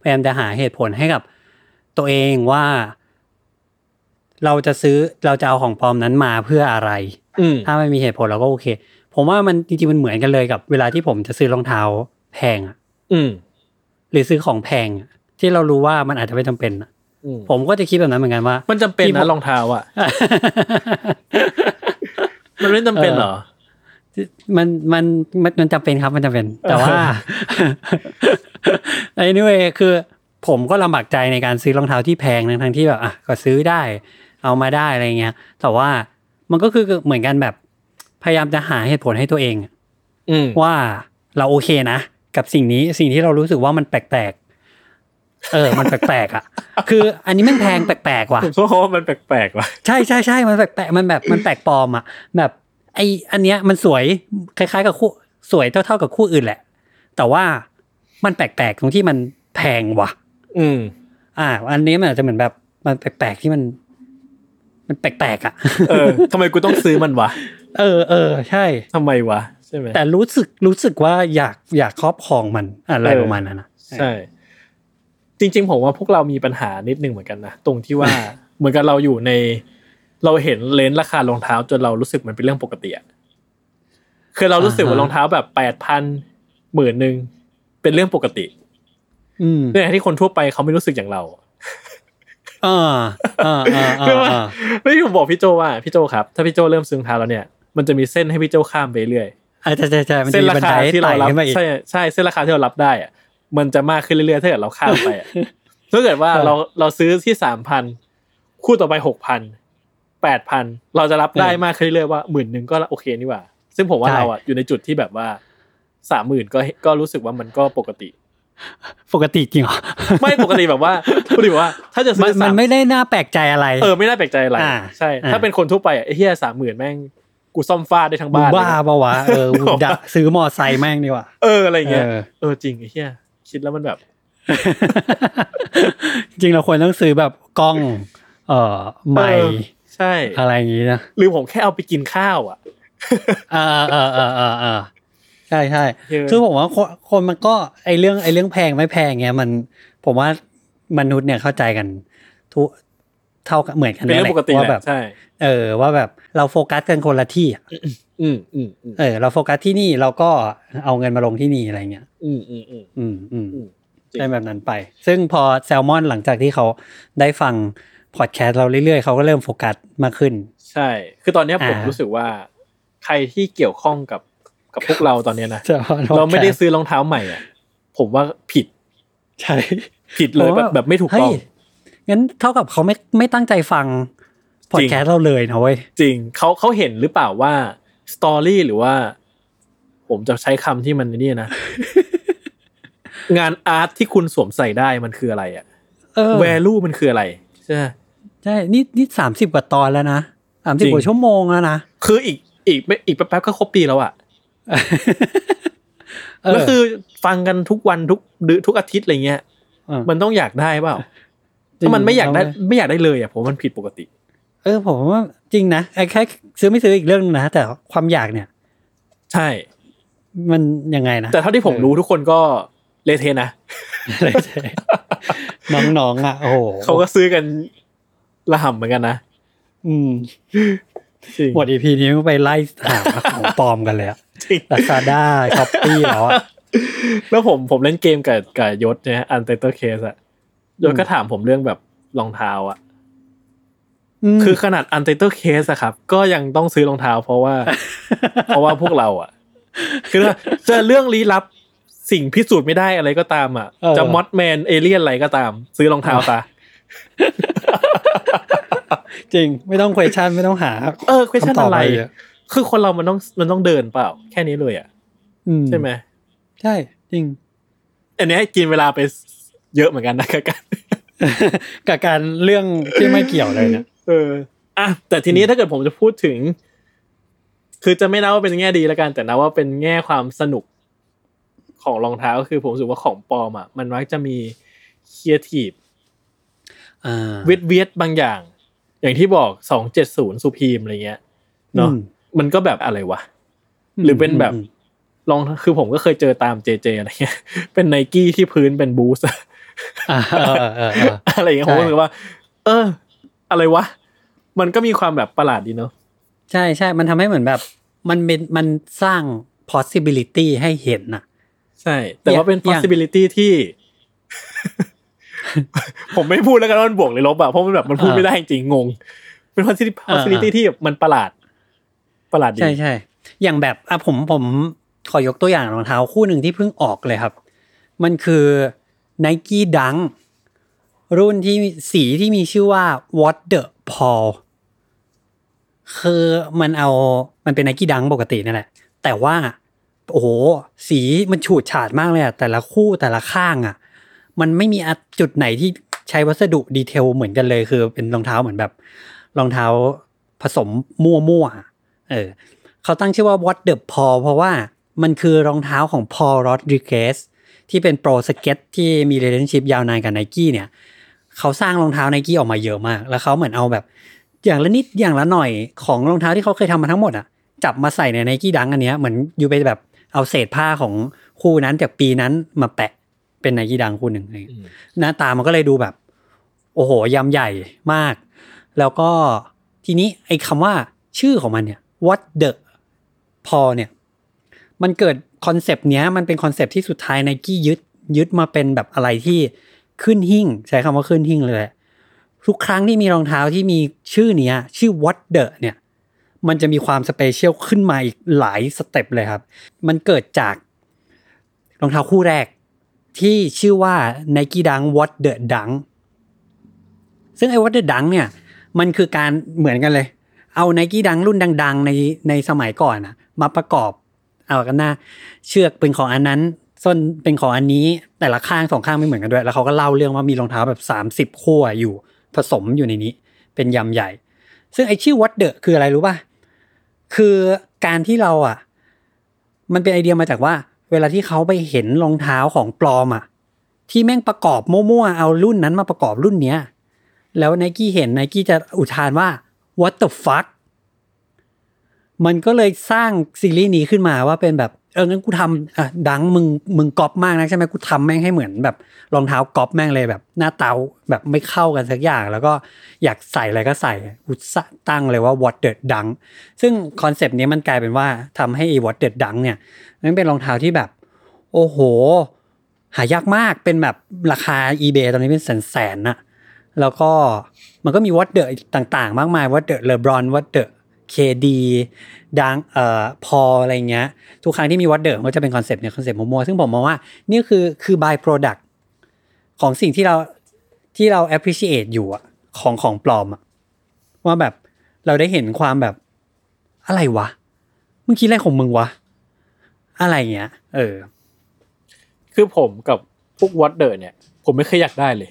พยายามจะหาเหตุผลให้กับ ตัวเองว่า เราจะซื้อเราจะเอาของปลอมนั้นมาเพื่ออะไรอืมถ้าไม่มีเหตุผลเราก็โอเค ผมว่ามันจริงๆมันเหมือนกันเลยกับ เวลาที่ผมจะซื้อรองเท้าแพงอะอืมหรือซื้อของแพงอะที่เรารู้ว่ามันอาจจะไม่จำเป็นอะอืมผมก็จะคิดแบบนั้นเหมือนกันว่า มันจำเป็นที่ผนะมรองเท้าอะ มันไม่จำเป็นเหรอมันมันมันมันจำเป็นครับมันจำเป็น แต่ว่า anyway คือ ผมก็ลำบากใจในการซื้อรองเท้าที่แพงทั้งๆที่แบบอะก็ซื้อได้ เอามาได้อะไรเงี้ย แต่ว่ามันก็คือเหมือนกันแบบพยายามจะหาเหตุผลให้ตัวเองอืมว่าเราโอเคนะ กับสิ่งนี้สิ่งที่เรารู้สึกว่ามันแปลกๆเออ มันแปลกๆอะ คืออันนี้แม่งแพงแปลกๆว่ะผมก็ว่ามันแปลกๆว่ะใช่ใช่ใช่มันแปลกๆมันแบบมันแปลกปลอมอะ แบบไออันเนี้ยมันสวยคล้าย ๆ กับคู่สวยเท่าๆกับคู่อื่นแหละ แต่ว่ามันแปลกๆตรงที่มันแพงว่ะ อืม อ่า อันนี้มันอาจจะเหมือนแบบมันแปลกๆที่มัน มันแปลกๆอะเออทำไมกูต้องซื้อมันวะเออเออใช่ทำไมวะใช่ไหมแต่รู้สึกรู้สึกว่าอยากอยากครอบครองมันอะไรเออประมาณนั้นนะใช่ จริง ๆ ผมว่าพวกเรามีปัญหานิดนึงเหมือนกันนะตรงที่ว่าเหมือนกับเราอยู่ใน เราเห็นเลนส์ราคารองเท้า จนเรารู้สึกมันเป็นเรื่องปกติอะคือเรารู้สึกว่ารองเท้าแบบแปดพันหมื่นหนึ่งเป็นเรื่องปกติ อืมเนี่ยที่คนทั่วไปเขาไม่รู้สึกอย่างเรา อ่าอ่าอ่าอ่าคือว่าอ่าไม่ผมบอกพี่โจว่าพี่โจครับ ถ้าพี่โจเริ่มซื้อรองเท้าแล้วเนี่ยมันจะมีเส้นให้พี่โจข้ามไปเรื่อยอ่าใช่ใช่ใช่มันเส้จะนมีราบันคาไดที่เราไต่รับขึ้นมาอีกใช่ใช่เส้นราคาที่เรารับได้อะมันจะมากขึ้นเรื่อยๆถ้าเกิดเราข้ามไปอะถ้าเกิดว่าเออเราเราซื้อที่สามพันคู่ต่อไปหกพันแปดพันเราจะรับได้เออมากขึ้นเรื่อยๆว่าหมื่นหนึ่งก็โอเคนี่หว่า ซึ่งผมว่าใช่เราอะอยู่ในจุดที่แบบว่าสามหมื่นก็ก็รู้สึกว่ามันก็ปกติ ปกติจริงเหรอไม่ปกติแบบว่าปกติว่า ถ้าจะซื้มันอมัสานมไม่ได้น่าแปลกใจอะไร เออไม่น่าแปลกใจอะไรอ่าใช่อ่าถ้าเป็นคนทั่วไปอะไอ้เฮียสามหมื่นแม่งกูซ่อมฟ้าได้ทั้งมึงบ้านเลยบ้านะปะวะเออมึงดะซื้อมอไซค์แม่งดีกว่าเอออะไรเงี้ยเออเออจริงไอ้เฮียคิดแล้วมันแบบ จริงเราควรต้องซื้อแบบกล้อง เอ่อไมเออค์ใช่ อะไรอย่างงี้นะหรือผมแค่เอาไปกินข้าวอะเออเออเออเออเออ ใช่ใช่เออคือผมว่าคนคนมันก็ไอเรื่องไอเรื่องแพงไม่แพงเงี้ยมันผมว่ามนุษย์เนี่ยเข้าใจกันทุกเท่ากันเหมือนกันเป็นเรื่องปกติว่าแหแบละบใช่เออ ว่าแบบเราโฟกัสกันคนละที่อะอืมอืมอืมเออ เราโฟกัสที่นี่เราก็เอาเงินมาลงที่นี่อะไรเงี้ยอืมอืมอืมอืมอืมอืมจริงได้แบบนั้นไป ซึ่งพอแซลมอนหลังจากที่เขาได้ฟังพอดแคสต์เราเรื่อยๆเขาก็เริ่มโฟกัสมากขึ้น ใช่ คือตอนเนี้ยผมอ่ารู้รู้สึกว่า ใครที่เกี่ยวข้องกับ กับพวกเราตอนเนี้ยนะ Salmon เราไม่ได้ Podcast ซื้อรองเท้าใหม่อะผมว่าผิด ใช่ผิดเลยผมแบว่าบแบบไม่ถูกต้องเฮ้ยงั้นเท่ากับเขาไม่ไม่ตั้งใจฟังพอดแคสต์เราเลยนะเว้ยจริงเขาเขาเห็นหรือเปล่าว่า story หรือว่า ผมจะใช้คำที่มันนี่นะ งานอาร์ตที่คุณสวมใส่ได้มันคืออะไรอะเออ value มันคืออะไร ใช่ไหมใช่นี่นี่สามสิบกว่าตอนแล้วนะสามจสิบริงกว่าชั่วโมงแล้วนะ คืออีกอีกไม่อีกแป๊บๆก็ครบปีแล้วอะเออ แล้วคือฟังกันทุกวันทุกเดือนทุกอาทิตย์อะไรเงี้ยเออมันต้องอยากได้เปล่าจริงถ้ามันไม่อยากได้เอาไว้ไม่อยากได้เลยอะผมว่ามันผิดปกติ เออ ผมว่าจริงนะไอ้แค่ซื้อไม่ซื้ออีกเรื่องนึงนะแต่ความอยากเนี่ย ใช่ มันยังไงนะแต่เท่าที่ผมรู้ทุกคนก็เละเทะนะอะไรใช่น้องๆอะโอ้โหเขาก็ซื้อกันระห่ำเหมือนกันนะอืมจริงหมด EP นี้ก็ไปไล่หาของปลอมกันเลยอะจ ริง Lazada Shopee แล้วอะแล้วผมผมเล่นเกมกับกับยศเนี่ย Untitled Case อะยศก็ถามผมเรื่องแบบรองเท้าอะมคือขนาด Untitled Case อะครับ ก็ยังต้องซื้อรองเท้า เพราะว่า เพราะว่าพวกเราอะคือเจอเรื่องลี้ลับสิ่งพิสูจน์ไม่ได้อะไรก็ตามอะจะ Mothman เอเลี่ยนอะไรก็ตาม ซื้อรองเท้าซะจริง ไม่ต้อง question ไม่ต้องหา เออ question คำตอบอะไรอะไรอะ คือคนเรามันต้องมันต้องเดินเปล่า แค่นี้เลยอะอืใช่ไหมใช่จริง อันเนี้ยกินเวลาไปเยอะเหมือนกันนะกับการกับการเรื่องที่ไม่เกี่ยวเลยเนี่ยเอออะแต่ทีนี้ถ้าเกิดผมจะพูดถึง คือจะไม่นับว่าเป็นแง่ดีแล้วกัน แต่นับว่าเป็นแง่ความสนุกของรองเท้าก็คือผมรู้สึกว่าของปลอมอะมันมักจะมีครีเอทีฟอ่าเวทเวทบางอย่าง อย่างที่บอกสองเจ็ดศูนย์สุพีมอะไรเงี้ยเนาะอื มมันก็แบบอะไรวะหรือเป็นแบบลองคือผมก็เคยเจอตามเจเจอะไรเงี้ย เป็นไนกี้ที่พื้นเป็นบูสอ่าเออเออเออเอออะไรอย่างเงี้ยผมใช่ก็รู้สึกว่า เออ อะไรวะ มันก็มีความแบบประหลาดดีเนาะใช่ใช่มันทำให้เหมือนแบบ มันเป็นมันสร้าง possibility ให้เห็นน่ะ ใช่ แต่ว่าเป็นอย่าง possibility ที่ ผมไม่พูดแล้วกันว่ามันบวกหรือลบอะเพราะมันแบบมันพูดอ่าไม่ได้จริงๆงง เป็น possibility อ่า possibility ที่มันประหลาด ประหลาดดี ใช่ใช่อย่างแบบอะผมผมขอยกตัวอย่างรองเท้าคู่หนึ่งที่เพิ่งออกเลยครับ มันคือ Nike Dunk รุ่นที่สีที่มีชื่อว่า What the Paul คือมันเอามันเป็น Nike Dunk ปกตินั่นแหละ แต่ว่า โอ้โห สีมันฉูดฉาดมากเลยอะแต่ละคู่แต่ละข้างอะมันไม่มีจุดไหนที่ใช้วัสดุดีเทลเหมือนกันเลย คือเป็นรองเท้าเหมือนแบบรองเท้าผสมมั่วๆ เออเขาตั้งชื่อว่า What the Paul เพราะว่ามันคือรองเท้าของ Paul Rodriguez ที่เป็นโปรสเก็ตที่มี relationship ยาวนานกับ Nike เนี่ย เขาสร้างรองเท้า Nike ออกมาเยอะมาก แล้วเขาเหมือนเอาแบบ อย่างละนิดอย่างละหน่อยของรองเท้าที่เขาเคยทำมาทั้งหมดอะจับมาใส่ใน Nike ดังอันเนี้ยเหมือนอยู่ไปแบบเอาเศษผ้าของคู่นั้นจากปีนั้นมาแปะเป็น Nike ดังคู่หนึ่งอะไรอย่างเงี้ยหน้าตามันก็เลยดูแบบ โอ้โหยำใหญ่มาก แล้วก็ทีนี้ไอ้คำว่าชื่อของมันเนี่ย what the พอเนี่ย มันเกิดคอนเซปต์เนี้ยมันเป็นคอนเซปต์ที่สุดท้ายไนกี้ยึดยึดมาเป็นแบบอะไรที่ขึ้นหิ้ง ใช้คำว่าขึ้นหิ้งเลย ทุกครั้งที่มีรองเท้าที่มีชื่อเนี้ย ชื่อ what the เนี่ย มันจะมีความ special ขึ้นมาอีกหลาย step เลยครับ มันเกิดจากรองเท้าคู่แรกที่ชื่อว่า Nike Dunk What the Dunk ซึ่งไอ้ What the Dunk เนี่ย มันคือการเหมือนกันเลย เอา Nike Dunk รุ่นดัง ๆ ในในสมัยก่อนอะมาประกอบ เอากันหน้า เชือกเป็นของอันนั้นส้นเป็นของอันนี้แต่ละข้างสองข้างไม่เหมือนกันด้วย แล้วเขาก็เล่าเรื่องว่ามีรองเท้าแบบสามสิบคู่อยู่ผสมอยู่ในนี้ เป็นยำใหญ่ ซึ่งไอชื่อ What the คืออะไรรู้ป่ะคือการที่เราอะ มันเป็นไอเดียมาจากว่า เวลาที่เขาไปเห็นรองเท้าของปลอมอะ ที่แม่งประกอบมั่วๆเอารุ่นนั้นมาประกอบรุ่นเนี้ยแล้วไนกี้เห็นไนกี้จะอุทานว่า what the fuck มันก็เลยสร้างซีรีส์นี้ขึ้นมาว่าเป็นแบบเอองั้นกูทำอะดังมึงมึงก๊อปมากนะใช่ไหมกูทำแม่งให้เหมือนแบบรองเท้าก๊อปแม่งเลยแบบ หน้าตาแบบไม่เข้ากันสักอย่าง แล้วก็อยากใส่อะไรก็ใส่กูตั้งเลยว่า what the ดังซึ่งคอนเซปต์นี้มันกลายเป็นว่าทำให้ไอ้ what the ดังเนี่ยมันเป็นรองเท้าที่แบบ โอ้โห หายากมากเป็นแบบราคา eBay ตอนนี้เป็นแสนแสนๆนะแล้วก็ มันก็มี What The ต่างๆ มากมาย What The LeBron What The KD ดังเอ่อพออะไรเงี้ย ทุกครั้งที่มี What The มันจะเป็นคอนเซปต์เนี่ยคอนเซปต์มั่วๆซึ่งผมมองว่านี่คือคือ by product ของสิ่งที่เราที่เรา appreciate อยู่อะของของปลอมอะว่าแบบเราได้เห็นความแบบอะไรวะมึงคิดอะไรของมึงวะ อะไรเงี้ย เออ คือผมกับพวก What The เนี่ย ผมไม่เคยอยากได้เลย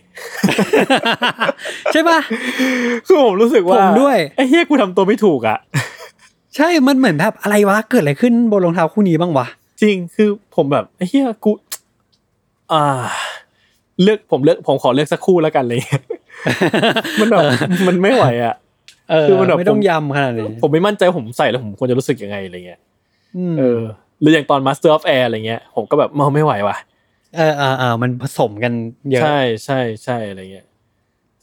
ใช่ปะคือผมรู้สึกว่าผมด้วยไอ้เฮียกูทำตัวไม่ถูกอะ ใช่มันเหมือนแบบอะไรวะเกิดอะไรขึ้นบนรองเท้าคู่นี้บ้างวะจริงคือผมแบบไอ้เฮียกู อ่า เลือกผมเลือกผมขอเลือกสักคู่แล้วกันเลย มันแบบมันไม่ไหวอะเออคือมันแบบไม่ต้องผมยำขนาดนี้ผมไม่มั่นใจว่าผมใส่แล้วผมควรจะรู้สึกยังไงอะไรเงี้ยมเออหรืออย่างตอน Master of Air อะไรเงี้ย ผมก็แบบมไม่ไหวว่ะ เออเออเออมันผสมกันเยอะใช่ใช่ใช่อะไรเงี้ย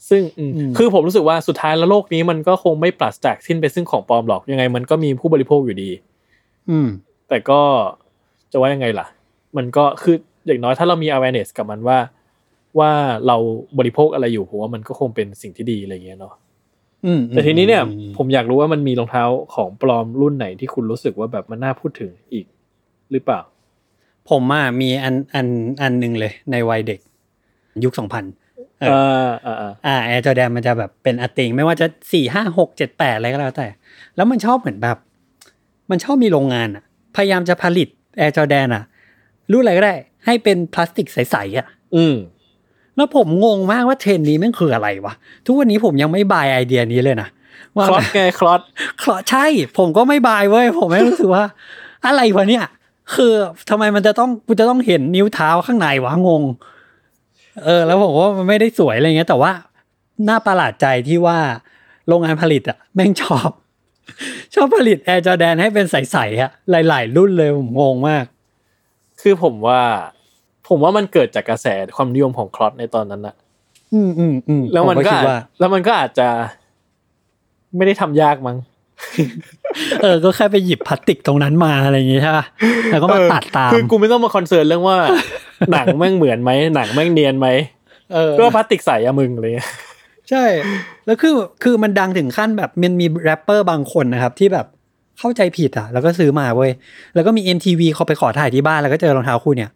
ซึ่งอืมอืมคือผมรู้สึกว่าสุดท้ายแล้วโลกนี้มันก็คงไม่ปราศจากสิ้นไปซึ่งของปลอมหรอกยังไง มันก็มีผู้บริโภคอยู่ดี อืม แต่ก็จะว่ายังไงล่ะ มันก็คืออย่างน้อยถ้าเรามี awareness กับมันว่า ว่าเราบริโภคอะไรอยู่ผมว่ามันก็คงเป็นสิ่งที่ดีอะไรเงี้ยเนาะอืมแต่ทีนี้เนี่ยอืมผมอยากรู้ว่ามันมีรองเท้าของปลอมรุ่นไหนที่คุณรู้สึกว่าแบบมันน่าพูดถึงอีกหรือเปล่า ผมอะมีอันอันอันหนึ่งเลยในวัยเด็ก ยุคสองพันเอออ่าอ่าอ่าอ่า Air Jordan มันจะแบบเป็นอัติงไม่ว่าจะสี่ห้าหกเจ็ดแปดอะไรก็แล้วแต่ แล้วมันชอบเหมือนแบบ มันชอบมีโรงงานอะ พยายามจะผลิต Air Jordan อะรุ่นอะไรก็ได้ ให้เป็นพลาสติกใสๆอะ อืมแล้วผมงงมากว่าเทรนด์นี้แม่งคืออะไรวะ ทุกวันนี้ผมยังไม่ buy ไอเดียนี้เลยนะว่าคลอสไงคลอสคลอใช่ ผมก็ไม่บายเว้ยผมไม่รู้สึกว่า อะไรวะเนี่ย คือทำไมมันจะต้องกูจะต้องเห็นนิ้วเท้าข้างในวะงง เออ แล้วผมว่ามันไม่ได้สวยอะไรเงี้ย แต่ว่าน่าประหลาดใจที่ว่าโรงงานผลิตอะแม่งชอบ ชอบผลิตแอร์จอแดนให้เป็นใสๆอะหลาย ๆ รุ่นเลยผมงงมาก คือผมว่า ผมว่ามันเกิดจากกระแสความนิยมของคลอสในตอนนั้นนะอืมอืมอืมแล้วมันผก็คิดอาจว่าแล้วมันก็อาจจะ ไม่ได้ทำยากมั้ง เออ ก็แค่ไปหยิบพลาสติกตรงนั้นมาอะไรอย่างงี้ใช่ป่ะแล้วก็มาเออตัดตาม คือกูไม่ต้องมา concern เรื่องว่า หนังแม่งเหมือนไหมหนังแม่งเนียนไหมเออก็พลาสติกใสอะมึงอะไรเงี้ยใช่ แล้วคือคือมันดังถึงขั้นแบบมันมีแรปเปอร์บางคนนะครับ ที่แบบเข้าใจผิดอะ แล้วก็ซื้อมาเว้ย แล้วก็มี MTV เขาไปขอถ่ายที่บ้านแล้วก็เจอรองเท้าคู่เนี่ย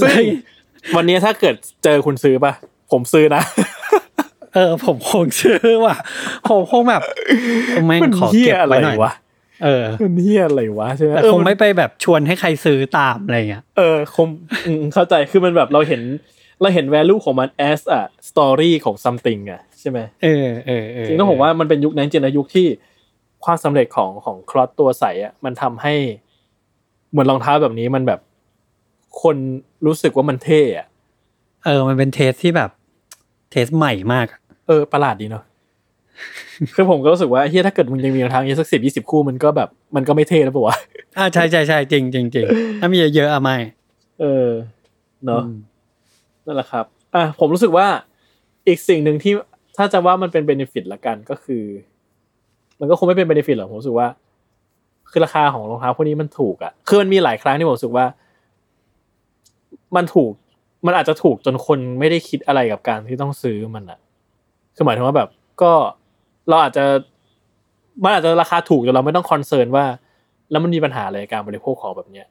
ซึ่งวันนี้ถ้าเกิดเจอคุณซื้อป่ะ ผมซื้อนะ เออ ผมคงซื้อว่ะผมคงแบบแม่งมันขอเฮีเก็ยบอะไรไว้หน่อยวะเออมันเฮียอะไรวะใช่ไหมแต่เออคงนไม่ไปแบบชวนให้ใครซื้อตามอะไรเงี้ยเออคงอืมเข้าใจคือมันแบบเราเห็นเราเห็น value ของมัน as a story ของ something อะใช่ไหมเออเออเออจริงๆต้องผมว่ามันเป็นยุคนั้นจริงนะยุคที่ความสำเร็จของของคลอสตัวใสอะมันทำให้ เหมือนรองเท้าแบบนี้มันแบบ คนรู้สึกว่ามันเท่อะเออ มันเป็น taste ที่แบบ taste ใหม่มากอะ เออประหลาดดีเนาะคือผมก็รู้สึกว่าเหี้ยถ้าเกิดมึงยังมีรองเท้าอย่างนี้สักสิบยี่สิบคู่มันก็แบบมันก็ไม่เท่แล้วปะวะอ่าใช่ใช่ใช่จริงจริงจริงถ้ามีเยอะๆอะไม่เออเนาะอืมนั่นแหละครับ อะผมรู้สึกว่าอีกสิ่งหนึ่งที่ถ้าจะว่ามันเป็น benefit ละกันก็คือ มันก็คงไม่เป็น benefit หรอกผมรู้สึกว่า คือราคาของรองเท้าพวกนี้มันถูกอะคือมันมีหลายครั้งที่ผมรู้สึกว่า มันถูก มันอาจจะถูกจนคนไม่ได้คิดอะไรกับการที่ต้องซื้อมันอะ คือหมายถึงว่าแบบก็เราอาจจะมันอาจจะราคาถูกจนเราไม่ต้อง concern ว่า แล้วมันมีปัญหาอะไรกับการบริโภคของแบบเนี้ย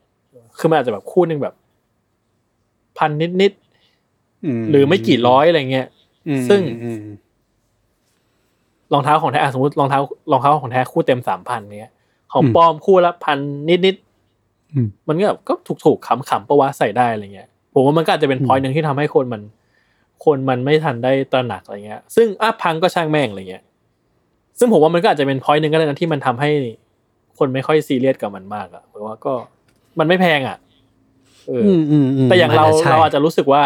คือมันอาจจะแบบคู่หนึ่งแบบพันนิดนิดๆหรือไม่กี่ร้อยอะไรเงี้ยอืมซึ่งอืมรองเท้าของแท้อะสมมติรองเท้ารองเท้าของแท้คู่เต็มสามพันเนี้ย ของอืมปลอมคู่ละพันนิดนิดๆอืมมันก็แบบก็ถูกถูกๆขำขำๆประวะใส่ได้อะไรเงี้ยผมว่ามันก็อาจจะเป็นอืมพอยต์หนึ่งที่ทำให้คนมัน คนมันไม่ทันได้ตระหนักอะไรเงี้ย ซึ่งอะพังก็ช่างแม่งอะไรเงี้ย ซึ่งผมว่ามันก็อาจจะเป็นพอยต์หนึ่งก็ได้นะที่มันทำให้คนไม่ค่อยซีเรียสกับมันมากอะเพราะว่าก็มันไม่แพงอะเออออืมอืมอืมแต่อย่างเราใช่เราอาจจะรู้สึกว่า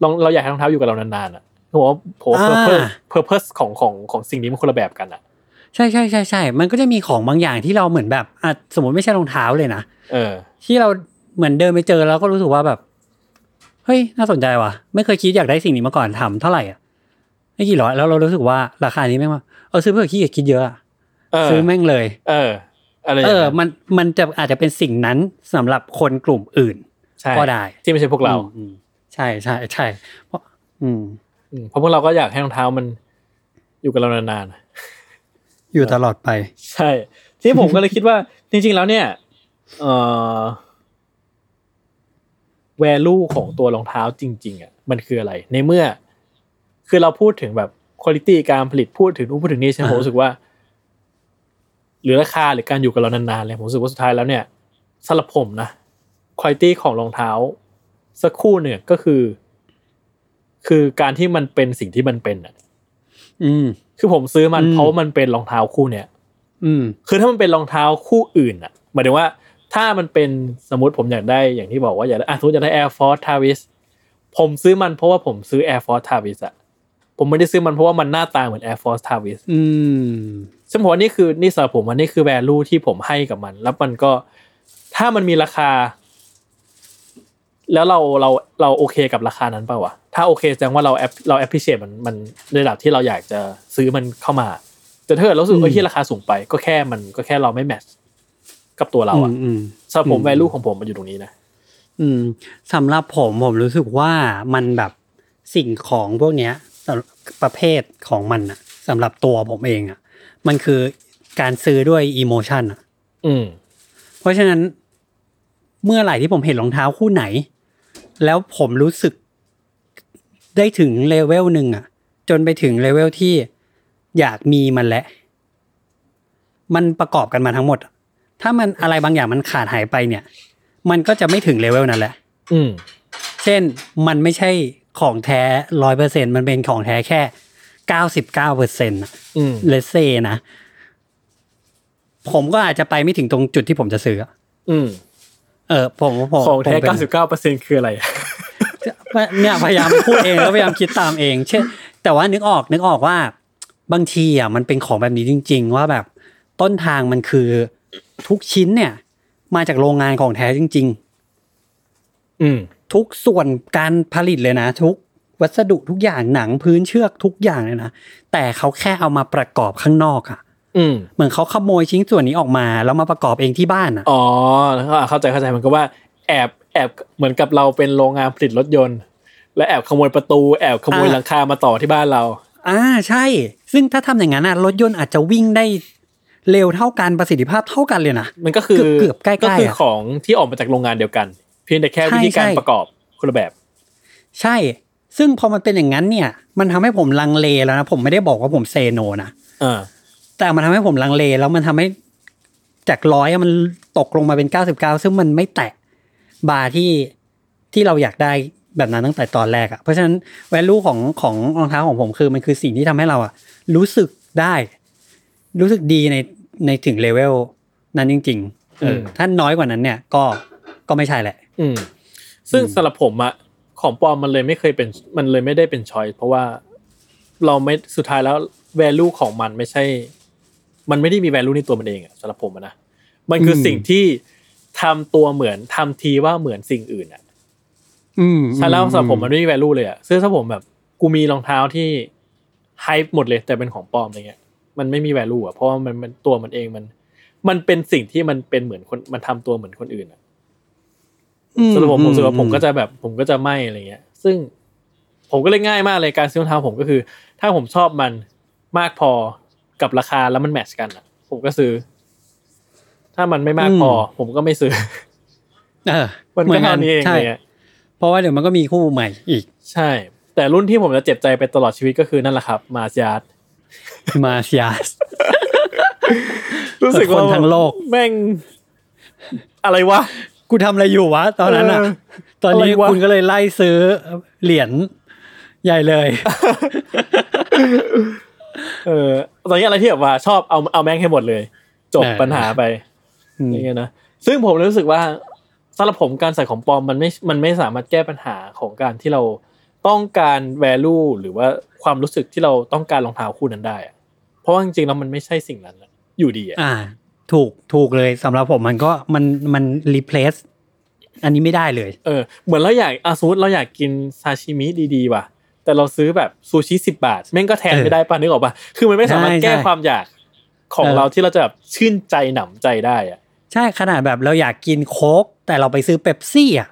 เราเราอยากให้รองเท้าอยู่กับเรานานๆอะผมว่าผมว่าอ่า purpose purpose ของของของสิ่งนี้มันคนละแบบกันอะใช่ใช่ใช่ใช่มันก็จะมีของบางอย่างที่เราเหมือนแบบอะสมมติไม่ใช่รองเท้าเลยนะเออ ที่เราเหมือนเดินไปเจอแล้วก็รู้สึกว่าแบบ เฮ้ยน่าสนใจว่ะ ไม่เคยคิดอยากได้สิ่งนี้มาก่อนทำเท่าไหร่อะไม่กี่ร้อยแล้วเรารู้สึกว่าราคานี้แม่งว่าเออซื้อเพื่อขี้เกียจคิดเยอะอะเออซื้อแม่งเลย เอออะไรอเอย่างอนั้นมันมันจะอาจจะเป็นสิ่งนั้นสำหรับคนกลุ่มอื่นใช่ก็ได้ที่ไม่ใช่พวกเราอืมอืมใช่ใช่ใช่เพราะอืมอืมเพราะพวกเราก็อยากให้รองเท้ามันอยู่กับเรานานๆอยู่ตลอดไป ใช่ ที่ผมก็เลยคิดว่า จริง ๆ แล้วเนี่ย เอ่อ value ของตัวรองเท้าจริง ๆอะมันคืออะไร ในเมื่อ คือเราพูดถึงแบบคุณภาพการผลิตพูดถึงนู่นพูดถึงนี่ใช่ไหมอ่าผมรู้สึกว่า หรือราคาหรือการอยู่กับเรานานๆเลยผมรู้สึกว่าสุดท้ายแล้วเนี่ยสำหรับผมนะคุณภาพของรองเท้า สักครู่เนี่ยก็คือ คือการที่มันเป็นสิ่งที่มันเป็นอะ อืม คือผมซื้อมันอืมเพราะว่ามันเป็นรองเท้าคู่เนี่ย อืม คือถ้ามันเป็นรองเท้าคู่อื่นอะหมายถึงว่า ถ้ามันเป็นสมมติผมอยากได้อย่างที่บอกว่าอยากได้อะสมมติอยากได้ Air Force Tavis ผมซื้อมันเพราะว่าผมซื้อ Air Force Tavis อะผมไม่ได้ซื้อมันเพราะว่ามันหน้าตาเหมือน Air Force Tavis อืมซึ่งผมว่านี่คือนี่สำหรับผมอันนี้คือ value ที่ผมให้กับมัน แล้วมันก็ถ้ามันมีราคา แล้วเราเราเราโอเคกับราคานั้นเปล่าวะถ้าโอเคแสดงว่าเราแอปเรา appreciate มันมันในระดับที่เราอยากจะซื้อมันเข้ามา แต่ถ้าเกิดเรารู้สึกอืมเอ้ยที่ราคาสูงไป ก็แค่มันก็แค่เราไม่แมทช์ กับตัวเราอะอืมสำหรับผมอืม value ของผมมันอยู่ตรงนี้นะอืมสำหรับผมผมรู้สึกว่ามันแบบสิ่งของพวกเนี้ยสำหรับประเภทของมันอะสำหรับตัวผมเองอะมันคือการซื้อด้วยอีโมชันอะอืม เพราะฉะนั้น เมื่อไหร่ที่ผมเห็นรองเท้าคู่ไหน แล้วผมรู้สึกได้ถึงเลเวลหนึ่งอะจนไปถึงเลเวลที่อยากมีมันแหละ มันประกอบกันมาทั้งหมดอะ ถ้ามันอะไรบางอย่างมันขาดหายไปเนี่ย มันก็จะไม่ถึงเลเวลนั้นแหละ อืม เช่นมันไม่ใช่ของแท้ร้อยเปอร์เซ็นมันเป็นของแท้แค่เก้าสิบเก้าเปอร์เซ็นต์อืมเลเซนะผมก็อาจจะไปไม่ถึงตรงจุดที่ผมจะซื้ออะอืม เออ ผมผมของแท้ผมป็นเก้าสิบเก้าเปอร์เซ็นคืออะไรเนี่ยพยายามพูดเองแล้วพยายามคิดตามเอง เช่น แต่ว่านึกออกนึกออกว่า บางทีอะมันเป็นของแบบนี้จริง ๆ ว่าแบบต้นทางมันคือ ทุกชิ้นเนี่ย มาจากโรงงานของแท้จริง ๆ อืม ทุกส่วนการผลิตเลยนะ ทุกวัสดุทุกอย่างหนังพื้นเชือกทุกอย่างเลยนะแต่เขาแค่เอามาประกอบข้างนอกอะอืมเหมือนเขาขโมยชิ้นส่วนนี้ออกมาแล้วมาประกอบเองที่บ้านอะอ๋อแล้วก็เข้าใจเข้าใจมันก็ว่าแอบแอบเหมือนกับเราเป็นโรงงานผลิตรถยนต์ และแอบขโมยประตูแอบขโมยหลังคามาต่อที่บ้านเรา อ่าใช่ ซึ่งถ้าทำอย่างนั้นอะรถยนต์อาจจะวิ่งได้ เร็วเท่ากันประสิทธิภาพเท่ากันเลยนะมันก็คือเกือบๆใกล้ๆก็คืออะของที่ออกมาจากโรงงานเดียวกัน เพียงแต่แค่ใช่วิธีการใช่ประกอบคนละแบบ ใช่ ซึ่งพอมันเป็นอย่างนั้นเนี่ย มันทำให้ผมลังเลแล้วนะผมไม่ได้บอกว่าผมเซโนนะอ่าแต่มันทำให้ผมลังเลแล้วมันทำให้จากร้อยมันตกลงมาเป็นเก้าสิบเก้าซึ่งมันไม่แตะบาร์ที่ที่เราอยากได้แบบนั้นตั้งแต่ตอนแรกอะ่ะเพราะฉะนั้น value ของของรองเท้าของผมคือมันคือสิ่งที่ทำให้เราอะ่ะรู้สึกได้ รู้สึกดีในในถึงเลเวลนั้นจริง ๆ เออมถ้าน้อยกว่านั้นเนี่ยก็ก็ไม่ใช่แหละ อืม ซึ่งสำหรับผมอะของปลอมมันเลยไม่เคยเป็นมันเลยไม่ได้เป็น choice เพราะว่าเราไม่สุดท้ายแล้ว value ของมันไม่ใช่ มันไม่ได้มี value ในตัวมันเองอะสำหรับผมอะนะมันคืออมสิ่งที่ทำตัวเหมือนทำทีว่าเหมือนสิ่งอื่นอะอืมใช่แล้วสำหรับผมมันไม่มี value เลยอะซึ่งถ้าผมแบบ กูมีรองเท้าที่ไฮหมดเลยแต่เป็นของปลอมอะไรเงี้ย มันไม่มี value อะเพราะว่ามันมันตัวมันเองมัน มันเป็นสิ่งที่มันเป็นเหมือนคนมันทำตัวเหมือนคนอื่นอะสำหรับผมผมรู้สึกว่าผมก็จะแบบ ผมก็จะไม่อะไรเงี้ย ซึ่งผมก็เลยง่ายมากเลยการซื้อรองเท้าผมก็คือ ถ้าผมชอบมันมากพอกับราคาแล้วมันแมทช์กันอะ ผมก็ซื้อ ถ้ามันไม่มากพอ ผมก็ไม่ซื้อเออมันก็เท่านี้เองใช่อะไรเงี้ยเพราะว่าเดี๋ยวมันก็มีคู่ใหม่อีก ใช่ แต่รุ่นที่ผมจะเจ็บใจไปตลอดชีวิตก็คือนั่นแหละครับ มาสยาร์ด มาเซียสรู้สึกว่าคนทั้งโลก แม่ง อะไรวะ กูทำอะไรอยู่วะ ตอนนั้นอะเออตอนนี้อะไรวะคุณก็เลยไล่ซื้อเหรียญใหญ่เลย เออ ตอนนี้อะไรที่แบบว่าชอบเอาเอาแม่งให้หมดเลย จบเออปัญหาไปอืมอย่างเงี้ยนะ ซึ่งผมรู้สึกว่าสำหรับผมการใส่ของปลอมมันไม่ มันไม่สามารถแก้ปัญหาของการที่เรา ต้องการ value หรือว่าความรู้สึกที่เราต้องการรองเท้าคู่นั้นได้อะเพราะว่าจริงๆแล้วมันไม่ใช่สิ่งนั้นอะอยู่ดีอะอ่าถูกถูกเลยสำหรับผมมันก็มันมันรีเพลซอันนี้ไม่ได้เลย เออ เหมือนเราอยากอาสมมติเราอยากกินซาชิมิดีๆว่ะ แต่เราซื้อแบบซูชิสิบบาทแม่งก็แทนเออไม่ได้ป่ะนึกออกป่ะคือมันไม่สามารถใช่แก้ใช่ความอยากของเออเราที่เราจะแบบชื่นใจหนำใจได้อะใช่ขนาดแบบเราอยากกินโค้กแต่เราไปซื้อเป๊ปซี่อะ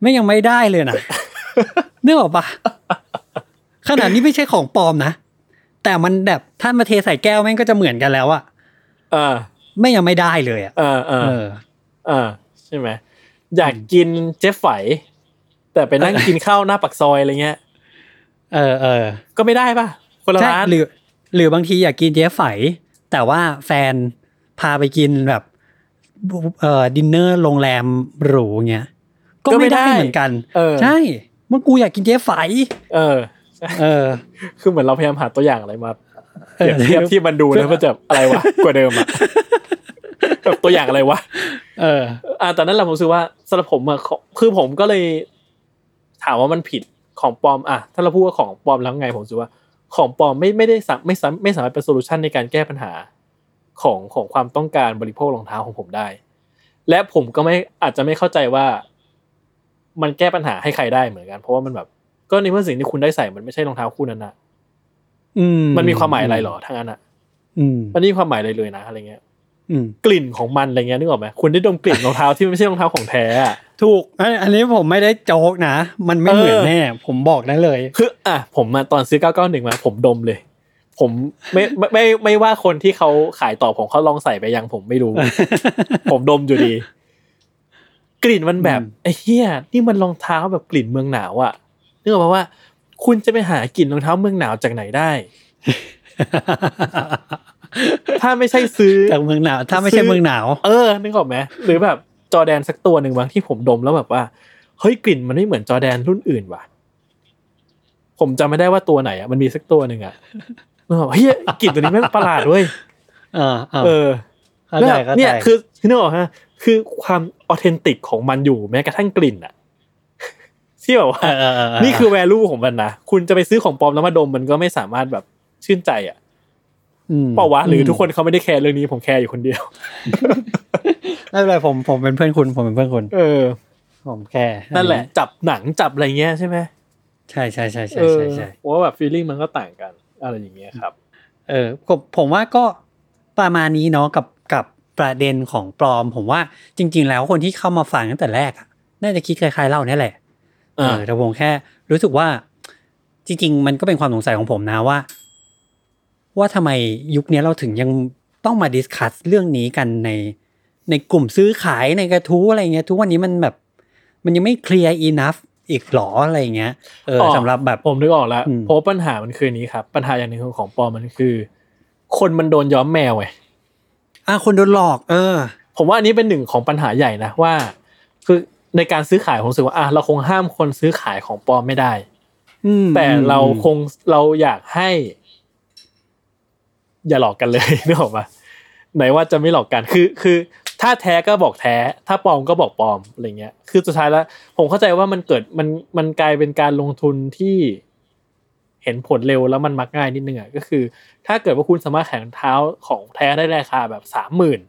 ไม่ยังไม่ได้เลยนะ นึกออกปะขนาดนี้ไม่ใช่ของปลอมนะ แต่มันแบบถ้ามาเทใส่แก้วแม่งก็จะเหมือนกันแล้วอะอ่าไม่ยังไม่ได้เลยอะอ่าอ่าเอออ่าใช่ไหมอยากกินเจ๊ไฝแต่ไปนั่งกินข้าวหน้าปักซอยอะไรเงี้ย เออเออก็ไม่ได้ป่ะคนละใช่ร้านหรือ หรือบางทีอยากกินเจ๊ไฝแต่ว่าแฟนพาไปกินแบบเอ่อดินเนอร์โรงแรมหรูเงี้ยก็ก็ไม่ไม่ได้ได้เหมือนกัน เออใช่เมื่อกูอยากกินเจ๊ไฝเออ เออ คือเหมือนเราพยายามหาตัวอย่างอะไรมาเอเปรีอยบเทียบที่มันดูแล้วมันจะอะไรวะกว่าเดิมอะแบบตัวอย่างอะไรวะ เออ อ่าตอนนั้นแหละผมรู้สึกว่าสำหรับผมอะขอคือผมก็เลย ถามว่ามันผิดของปลอมอะถ้าเราพูดว่าของปลอมแล้วไงผมรู้สึกว่า ของปลอมไม่ไม่ได้สามไม่สามไม่สามารถเป็นโซลูชันในการแก้ปัญหาของของความต้องการบริโภครองเท้าของผมได้ และผมก็ไม่อาจจะไม่เข้าใจว่า มันแก้ปัญหาให้ใครได้เหมือนกัน เพราะว่ามันแบบ ก็ในเมื่อสิ่งที่คุณได้ใส่มันไม่ใช่รองเท้าคู่นั้นนะอืมมันมีความหมายอะไรหรอทั้งนั้นอะอืมมันไม่มีความหมายอะไรเลยนะอะไรเงี้ยอืมกลิ่นของมันอะไรเงี้ยนึกออกไหมคุณได้ดมกลิ่นรองเท้าที่ไม่ใช่รองเท้าของแท้อะถูกอันอันนี้ผมไม่ได้โจกนะ มันไม่เออเหมือนแน่ผมบอกได้เลย คือ อะผมมาตอนซื้อ 991 มา ผมดมเลย ผมไม่ไม่ไม่ไม่ว่าคนที่เขาขายต่อผมเขาลองใส่ไปยังผมไม่รู้ ผมดมอยู่ดี กลิ่นมันแบบอืมไอ้เหี้ยนี่มันรองเท้าแบบกลิ่นเมืองหนาวอะนึกออกปะว่า คุณจะไปหากลิ่นรองเท้าเมืองหนาวจากไหนได้ ถ้าไม่ใช่ซื้อจากเมืองหนาว ถ้าไม่ใช่เมืองหนาว เออนึกออกไหมหรือแบบจอแดนสักตัวหนึ่งบางที่ผมดมแล้วแบบว่าเฮ้ยกลิ่นมันไม่เหมือนจอแดนรุ่นอื่นว่ะ ผมจำไม่ได้ว่าตัวไหนอะมันมีสักตัวหนึ่งอะเออเฮ้ยกลิ่นตัวนี้แม่งประหลาดเว้ยเออเออเออเข้าแล้วใจแบบเข้าเนี่ใจยคือคือนึกออกฮะ คือความออเทนติกของมันอยู่แม้กระทั่งกลิ่นอะที่แบบว่าเออเออเออนี่คือแวลูของมันนะคุณจะไปซื้อของปลอมแล้วมาดมมันก็ไม่สามารถแบบชื่นใจอะมเปล่าวะหรือทุกคนเขาไม่ได้แคร์เรื่องนี้ผมแคร์อยู่คนเดียวไม่เป็นไรผมผมเป็นเพื่อนคุณ ผมเป็นเพื่อนคุณเออ ผมแค่นั่นแหละ จับหนังจับอะไรเงี้ยใช่ไหมใช่ใช่ใช่ใช่เออใช่ใช่ผมว่าแบบฟีลลิ่งมันก็ต่างกัน อะไรอย่างเงี้ยครับ เออผมผมว่าก็ประมาณนี้เนาะกับกับ ประเด็นของปลอม ผมว่าจริง ๆ แล้วคนที่เข้ามาฟังตั้งแต่แรกอะน่าจะคิดคล้ายๆเราเนี่ยแหละเออแต่ผมแค่รู้สึกว่า จริง ๆ มันก็เป็นความสงสัยของผมนะว่า ว่าทำไมยุคนี้เราถึงยังต้องมาดิสคัสเรื่องนี้กันในในกลุ่มซื้อขายในกระทู้อะไรเงี้ย ทุกวันนี้มันแบบ มันยังไม่เคลียร์อีนัฟอีกหรออะไรเงี้ยเอออ๋อสำหรับแบบผมนึกออกแล้วอืมเพราะว่าปัญหามันคืออนนี้ครับ ปัญหาอย่างหนึ่งของปลอมมันคือ คนมันโดนย้อมแมวไง อะคนโดนหลอก เออ ผมว่าอันนี้เป็นหนึ่งของปัญหาใหญ่นะว่า คือในการซื้อขายผมรู้สึกว่าอะเราคงห้ามคนซื้อขายของปลอมไม่ได้อืมแต่อืมเราอืมคงเราอยากให้ อย่าหลอกกันเลยนึกออกปะไหนว่าจะไม่หลอกกันคือ คือ ถ้าแท้ก็บอกแท้ ถ้าปลอมก็บอกปลอมอะไรเงี้ย คือสุดท้ายแล้ว ผมเข้าใจว่ามันเกิดมันมันกลายเป็นการลงทุนที่ เห็นผลเร็วแล้วมันมักง่ายนิดนึงอะก็คือ ถ้าเกิดว่าคุณสามารถแข่งเท้าของแท้ได้ราคาแบบสามหมื่น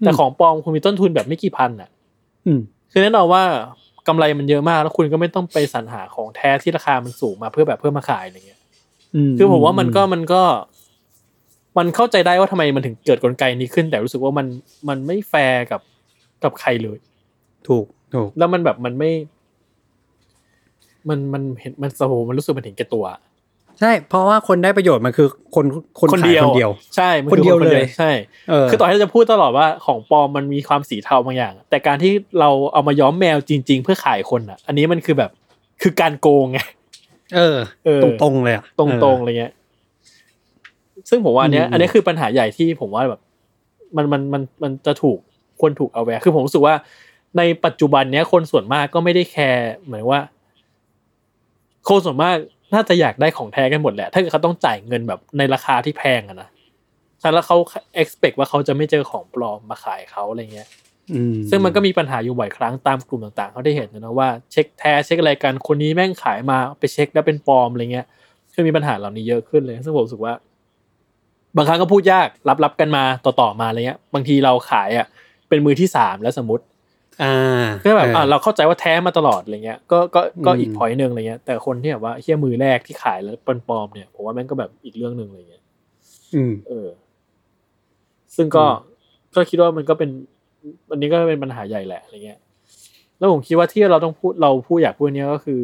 แต่ของปลอมคุณมีต้นทุนแบบไม่กี่พันอะอืมคือแน่นอนว่ากำไรมันเยอะมากแล้วคุณก็ไม่ต้องไปสรรหาของแท้ที่ราคามันสูงมาเพื่อแบบเพื่อมาขายอะไรเงี้ยคือผมว่ามันก็มันก็ มันเข้าใจได้ว่าทำไมมันถึงเกิดกลไกนี้ขึ้น แต่รู้สึกว่ามันมันไม่แฟร์กับกับใครเลย ถูกถูกแล้วมันแบบมันไม่ มันมันเห็นมันโอ้โหมันรู้สึกมันเห็นแก่ตัว ใช่ เพราะว่าคนได้ประโยชน์มันคือคนคนขายคนเดียว ใช่มัคนเดียวอเลยใช่เออคือต่อให้เราจะพูดตลอดว่าของปลอมมันมีความสีเทาบางอย่าง แต่การที่เราเอามาย้อมแมวจริง ๆ เพื่อขายคนอะ อันนี้มันคือแบบคือการโกงไงเออเออตรงตรงๆเลยอะตรงๆอะไรเงี้ย ซึ่งผมว่าอันเนี้ยอืมอันนี้คือปัญหาใหญ่ที่ผมว่าแบบ มันมันมันมันจะถูกควรถูก aware คือผมรู้สึกว่า ในปัจจุบันเนี้ยคนส่วนมากก็ไม่ได้แคร์เหมือนว่าคนส่วนมาก น่าจะอยากได้ของแท้กันหมดแหละ ถ้าเกิดเขาต้องจ่ายเงินแบบในราคาที่แพงอะนะฉะนั้นแล้วเขา expect ว่าเขาจะไม่เจอของปลอมมาขายเขาอะไรเงี้ยอืมซึ่งมันก็มีปัญหาอยู่บ่อยครั้งตามกลุ่มต่างๆเขาได้เห็นนะว่าเช็คแท้เช็คอะไรกันคนนี้แม่งขายมาไปเช็คแล้วเป็นปลอมอะไรเงี้ยคือมีปัญหาเหล่านี้เยอะขึ้นเลยซึ่งผมรู้สึกว่า บางครั้งก็พูดยากรับรับกันมาต่อๆมาอะไรเงี้ย บางทีเราขายอะเป็นมือที่สามแล้วสมมติอ่า ก็แบบอออ่าเราเข้าใจว่าแท้มาตลอดอะไรเงี้ยก็ก็ก็อืมอีกพอยต์หนึ่งอะไรเงี้ย แต่คนที่แบบว่าเฮี้ยมือแรกที่ขายแล้วเป็นปลอมเนี่ยผมว่าแม่งก็แบบอีกเรื่องหนึ่งอะไรเงี้ยอืมเออ ซึ่งก็อืมก็คิดว่ามันก็เป็นอันนี้ก็เป็นปัญหาใหญ่แหละอะไรเงี้ย แล้วผมคิดว่าที่เราต้องพูดเราพูดอยากพูดเนี้ยก็คือ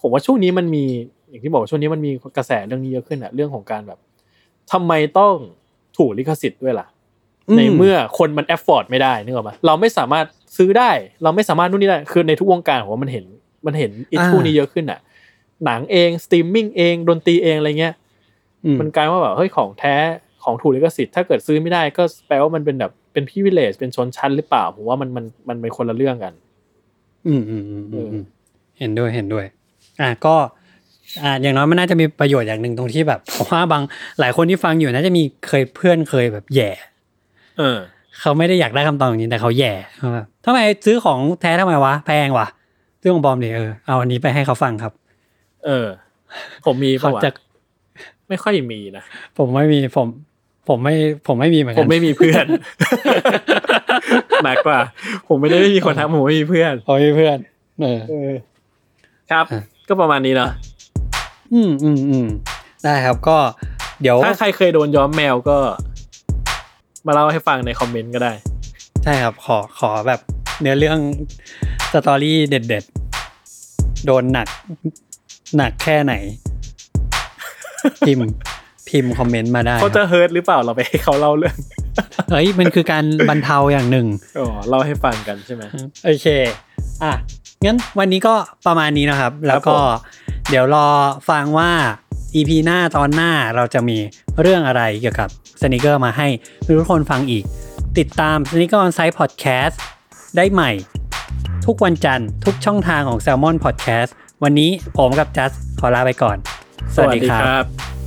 ผมว่าช่วงนี้มันมี อย่างที่บอกว่าช่วงนี้มันมีกระแสเรื่องนี้เยอะขึ้นอะเรื่องของการแบบทำไมต้องถูกลิขสิทธิ์ด้วยล่ะ ในเมื่อคนมัน afford ไม่ได้นึกออกไหมเราไม่สามารถ ซื้อได้ เราไม่สามารถนู่นนี่ได้คือในทุกวงการผมว่ามันเห็นมันเห็น issue นี้เยอะขึ้นอะหนังเองสตรีมมิ่งเองดนตรีเองอะไรเงี้ยอืมันกลายว่าแบบเฮ้ยของแท้ของถูกลิขสิทธิ์ถ้าเกิดซื้อไม่ได้ก็แปลว่ามันเป็นแบบเป็น privilege เป็นชนชั้นหรือเปล่าผมว่ามันมันมันเป็นคนละเรื่องกัน อืมอืมอืมอืมอืมเห็นด้วยเห็นด้วย อะก็อ่าอย่างน้อยมันน่าจะมีประโยชน์อย่างหนึ่งตรงที่แบบผมว่าบางหลายคนที่ฟังอยู่น่าจะมีเคยเพื่อนเคยแบบแหย่ เออ เขาไม่ได้อยากได้คำตอบอย่างนี้แต่เขาแหย่ว่าแบบทำไมซื้อของแท้ทำไมวะแพงวะซื้อของปลอมดิเออเอาอันนี้ไปให้เขาฟังครับ เออ ผมมีเขาปะวะจะไม่ค่อยมีนะผมไม่มีผม ผมไม่ผมไม่มีเหมือนผกัมนไม่มีเพื่อนหนักกว่า ผมไม่ได้ไม่มีคนทักผมไม่มีเพื่อนผมไม่มีเพื่อนเออเออครับอะก็ประมาณนี้เนาะอืมอืมอืมได้ครับก็ เดี๋ยวถ้าใครเคยโดนย้อมแมวก็ มาเล่าให้ฟังในคอมเมนต์ก็ได้ ใช่ครับขอขอแบบเนื้อเรื่อง story เด็ดๆ โดนหนักหนักแค่ไหน พิมพ์พิมพ์คอมเมนต์มาได้เขาจะรับ hurt หรือเปล่าเราไปให้เขาเล่าเรื่องเฮ้ยมันคือการบรรเทาอย่างหนึ่งอ๋อเล่าให้ฟังกันใช่ไหมโอเค อะงั้นวันนี้ก็ประมาณนี้นะครับ แล้วก็ผมเดี๋ยวรอฟังว่า EP หน้าตอนหน้าเราจะมีเรื่องอะไรเกี่ยวกับสนิเกอร์มาให้ทุกคนฟังอีก ติดตาม s n e a k e r On Site Podcast ได้ใหม่ ทุกวันจันทร์ทุกช่องทางของ Salmon Podcast วันนี้ผมกับจัสขอลาไปก่อน สวัสดีครับ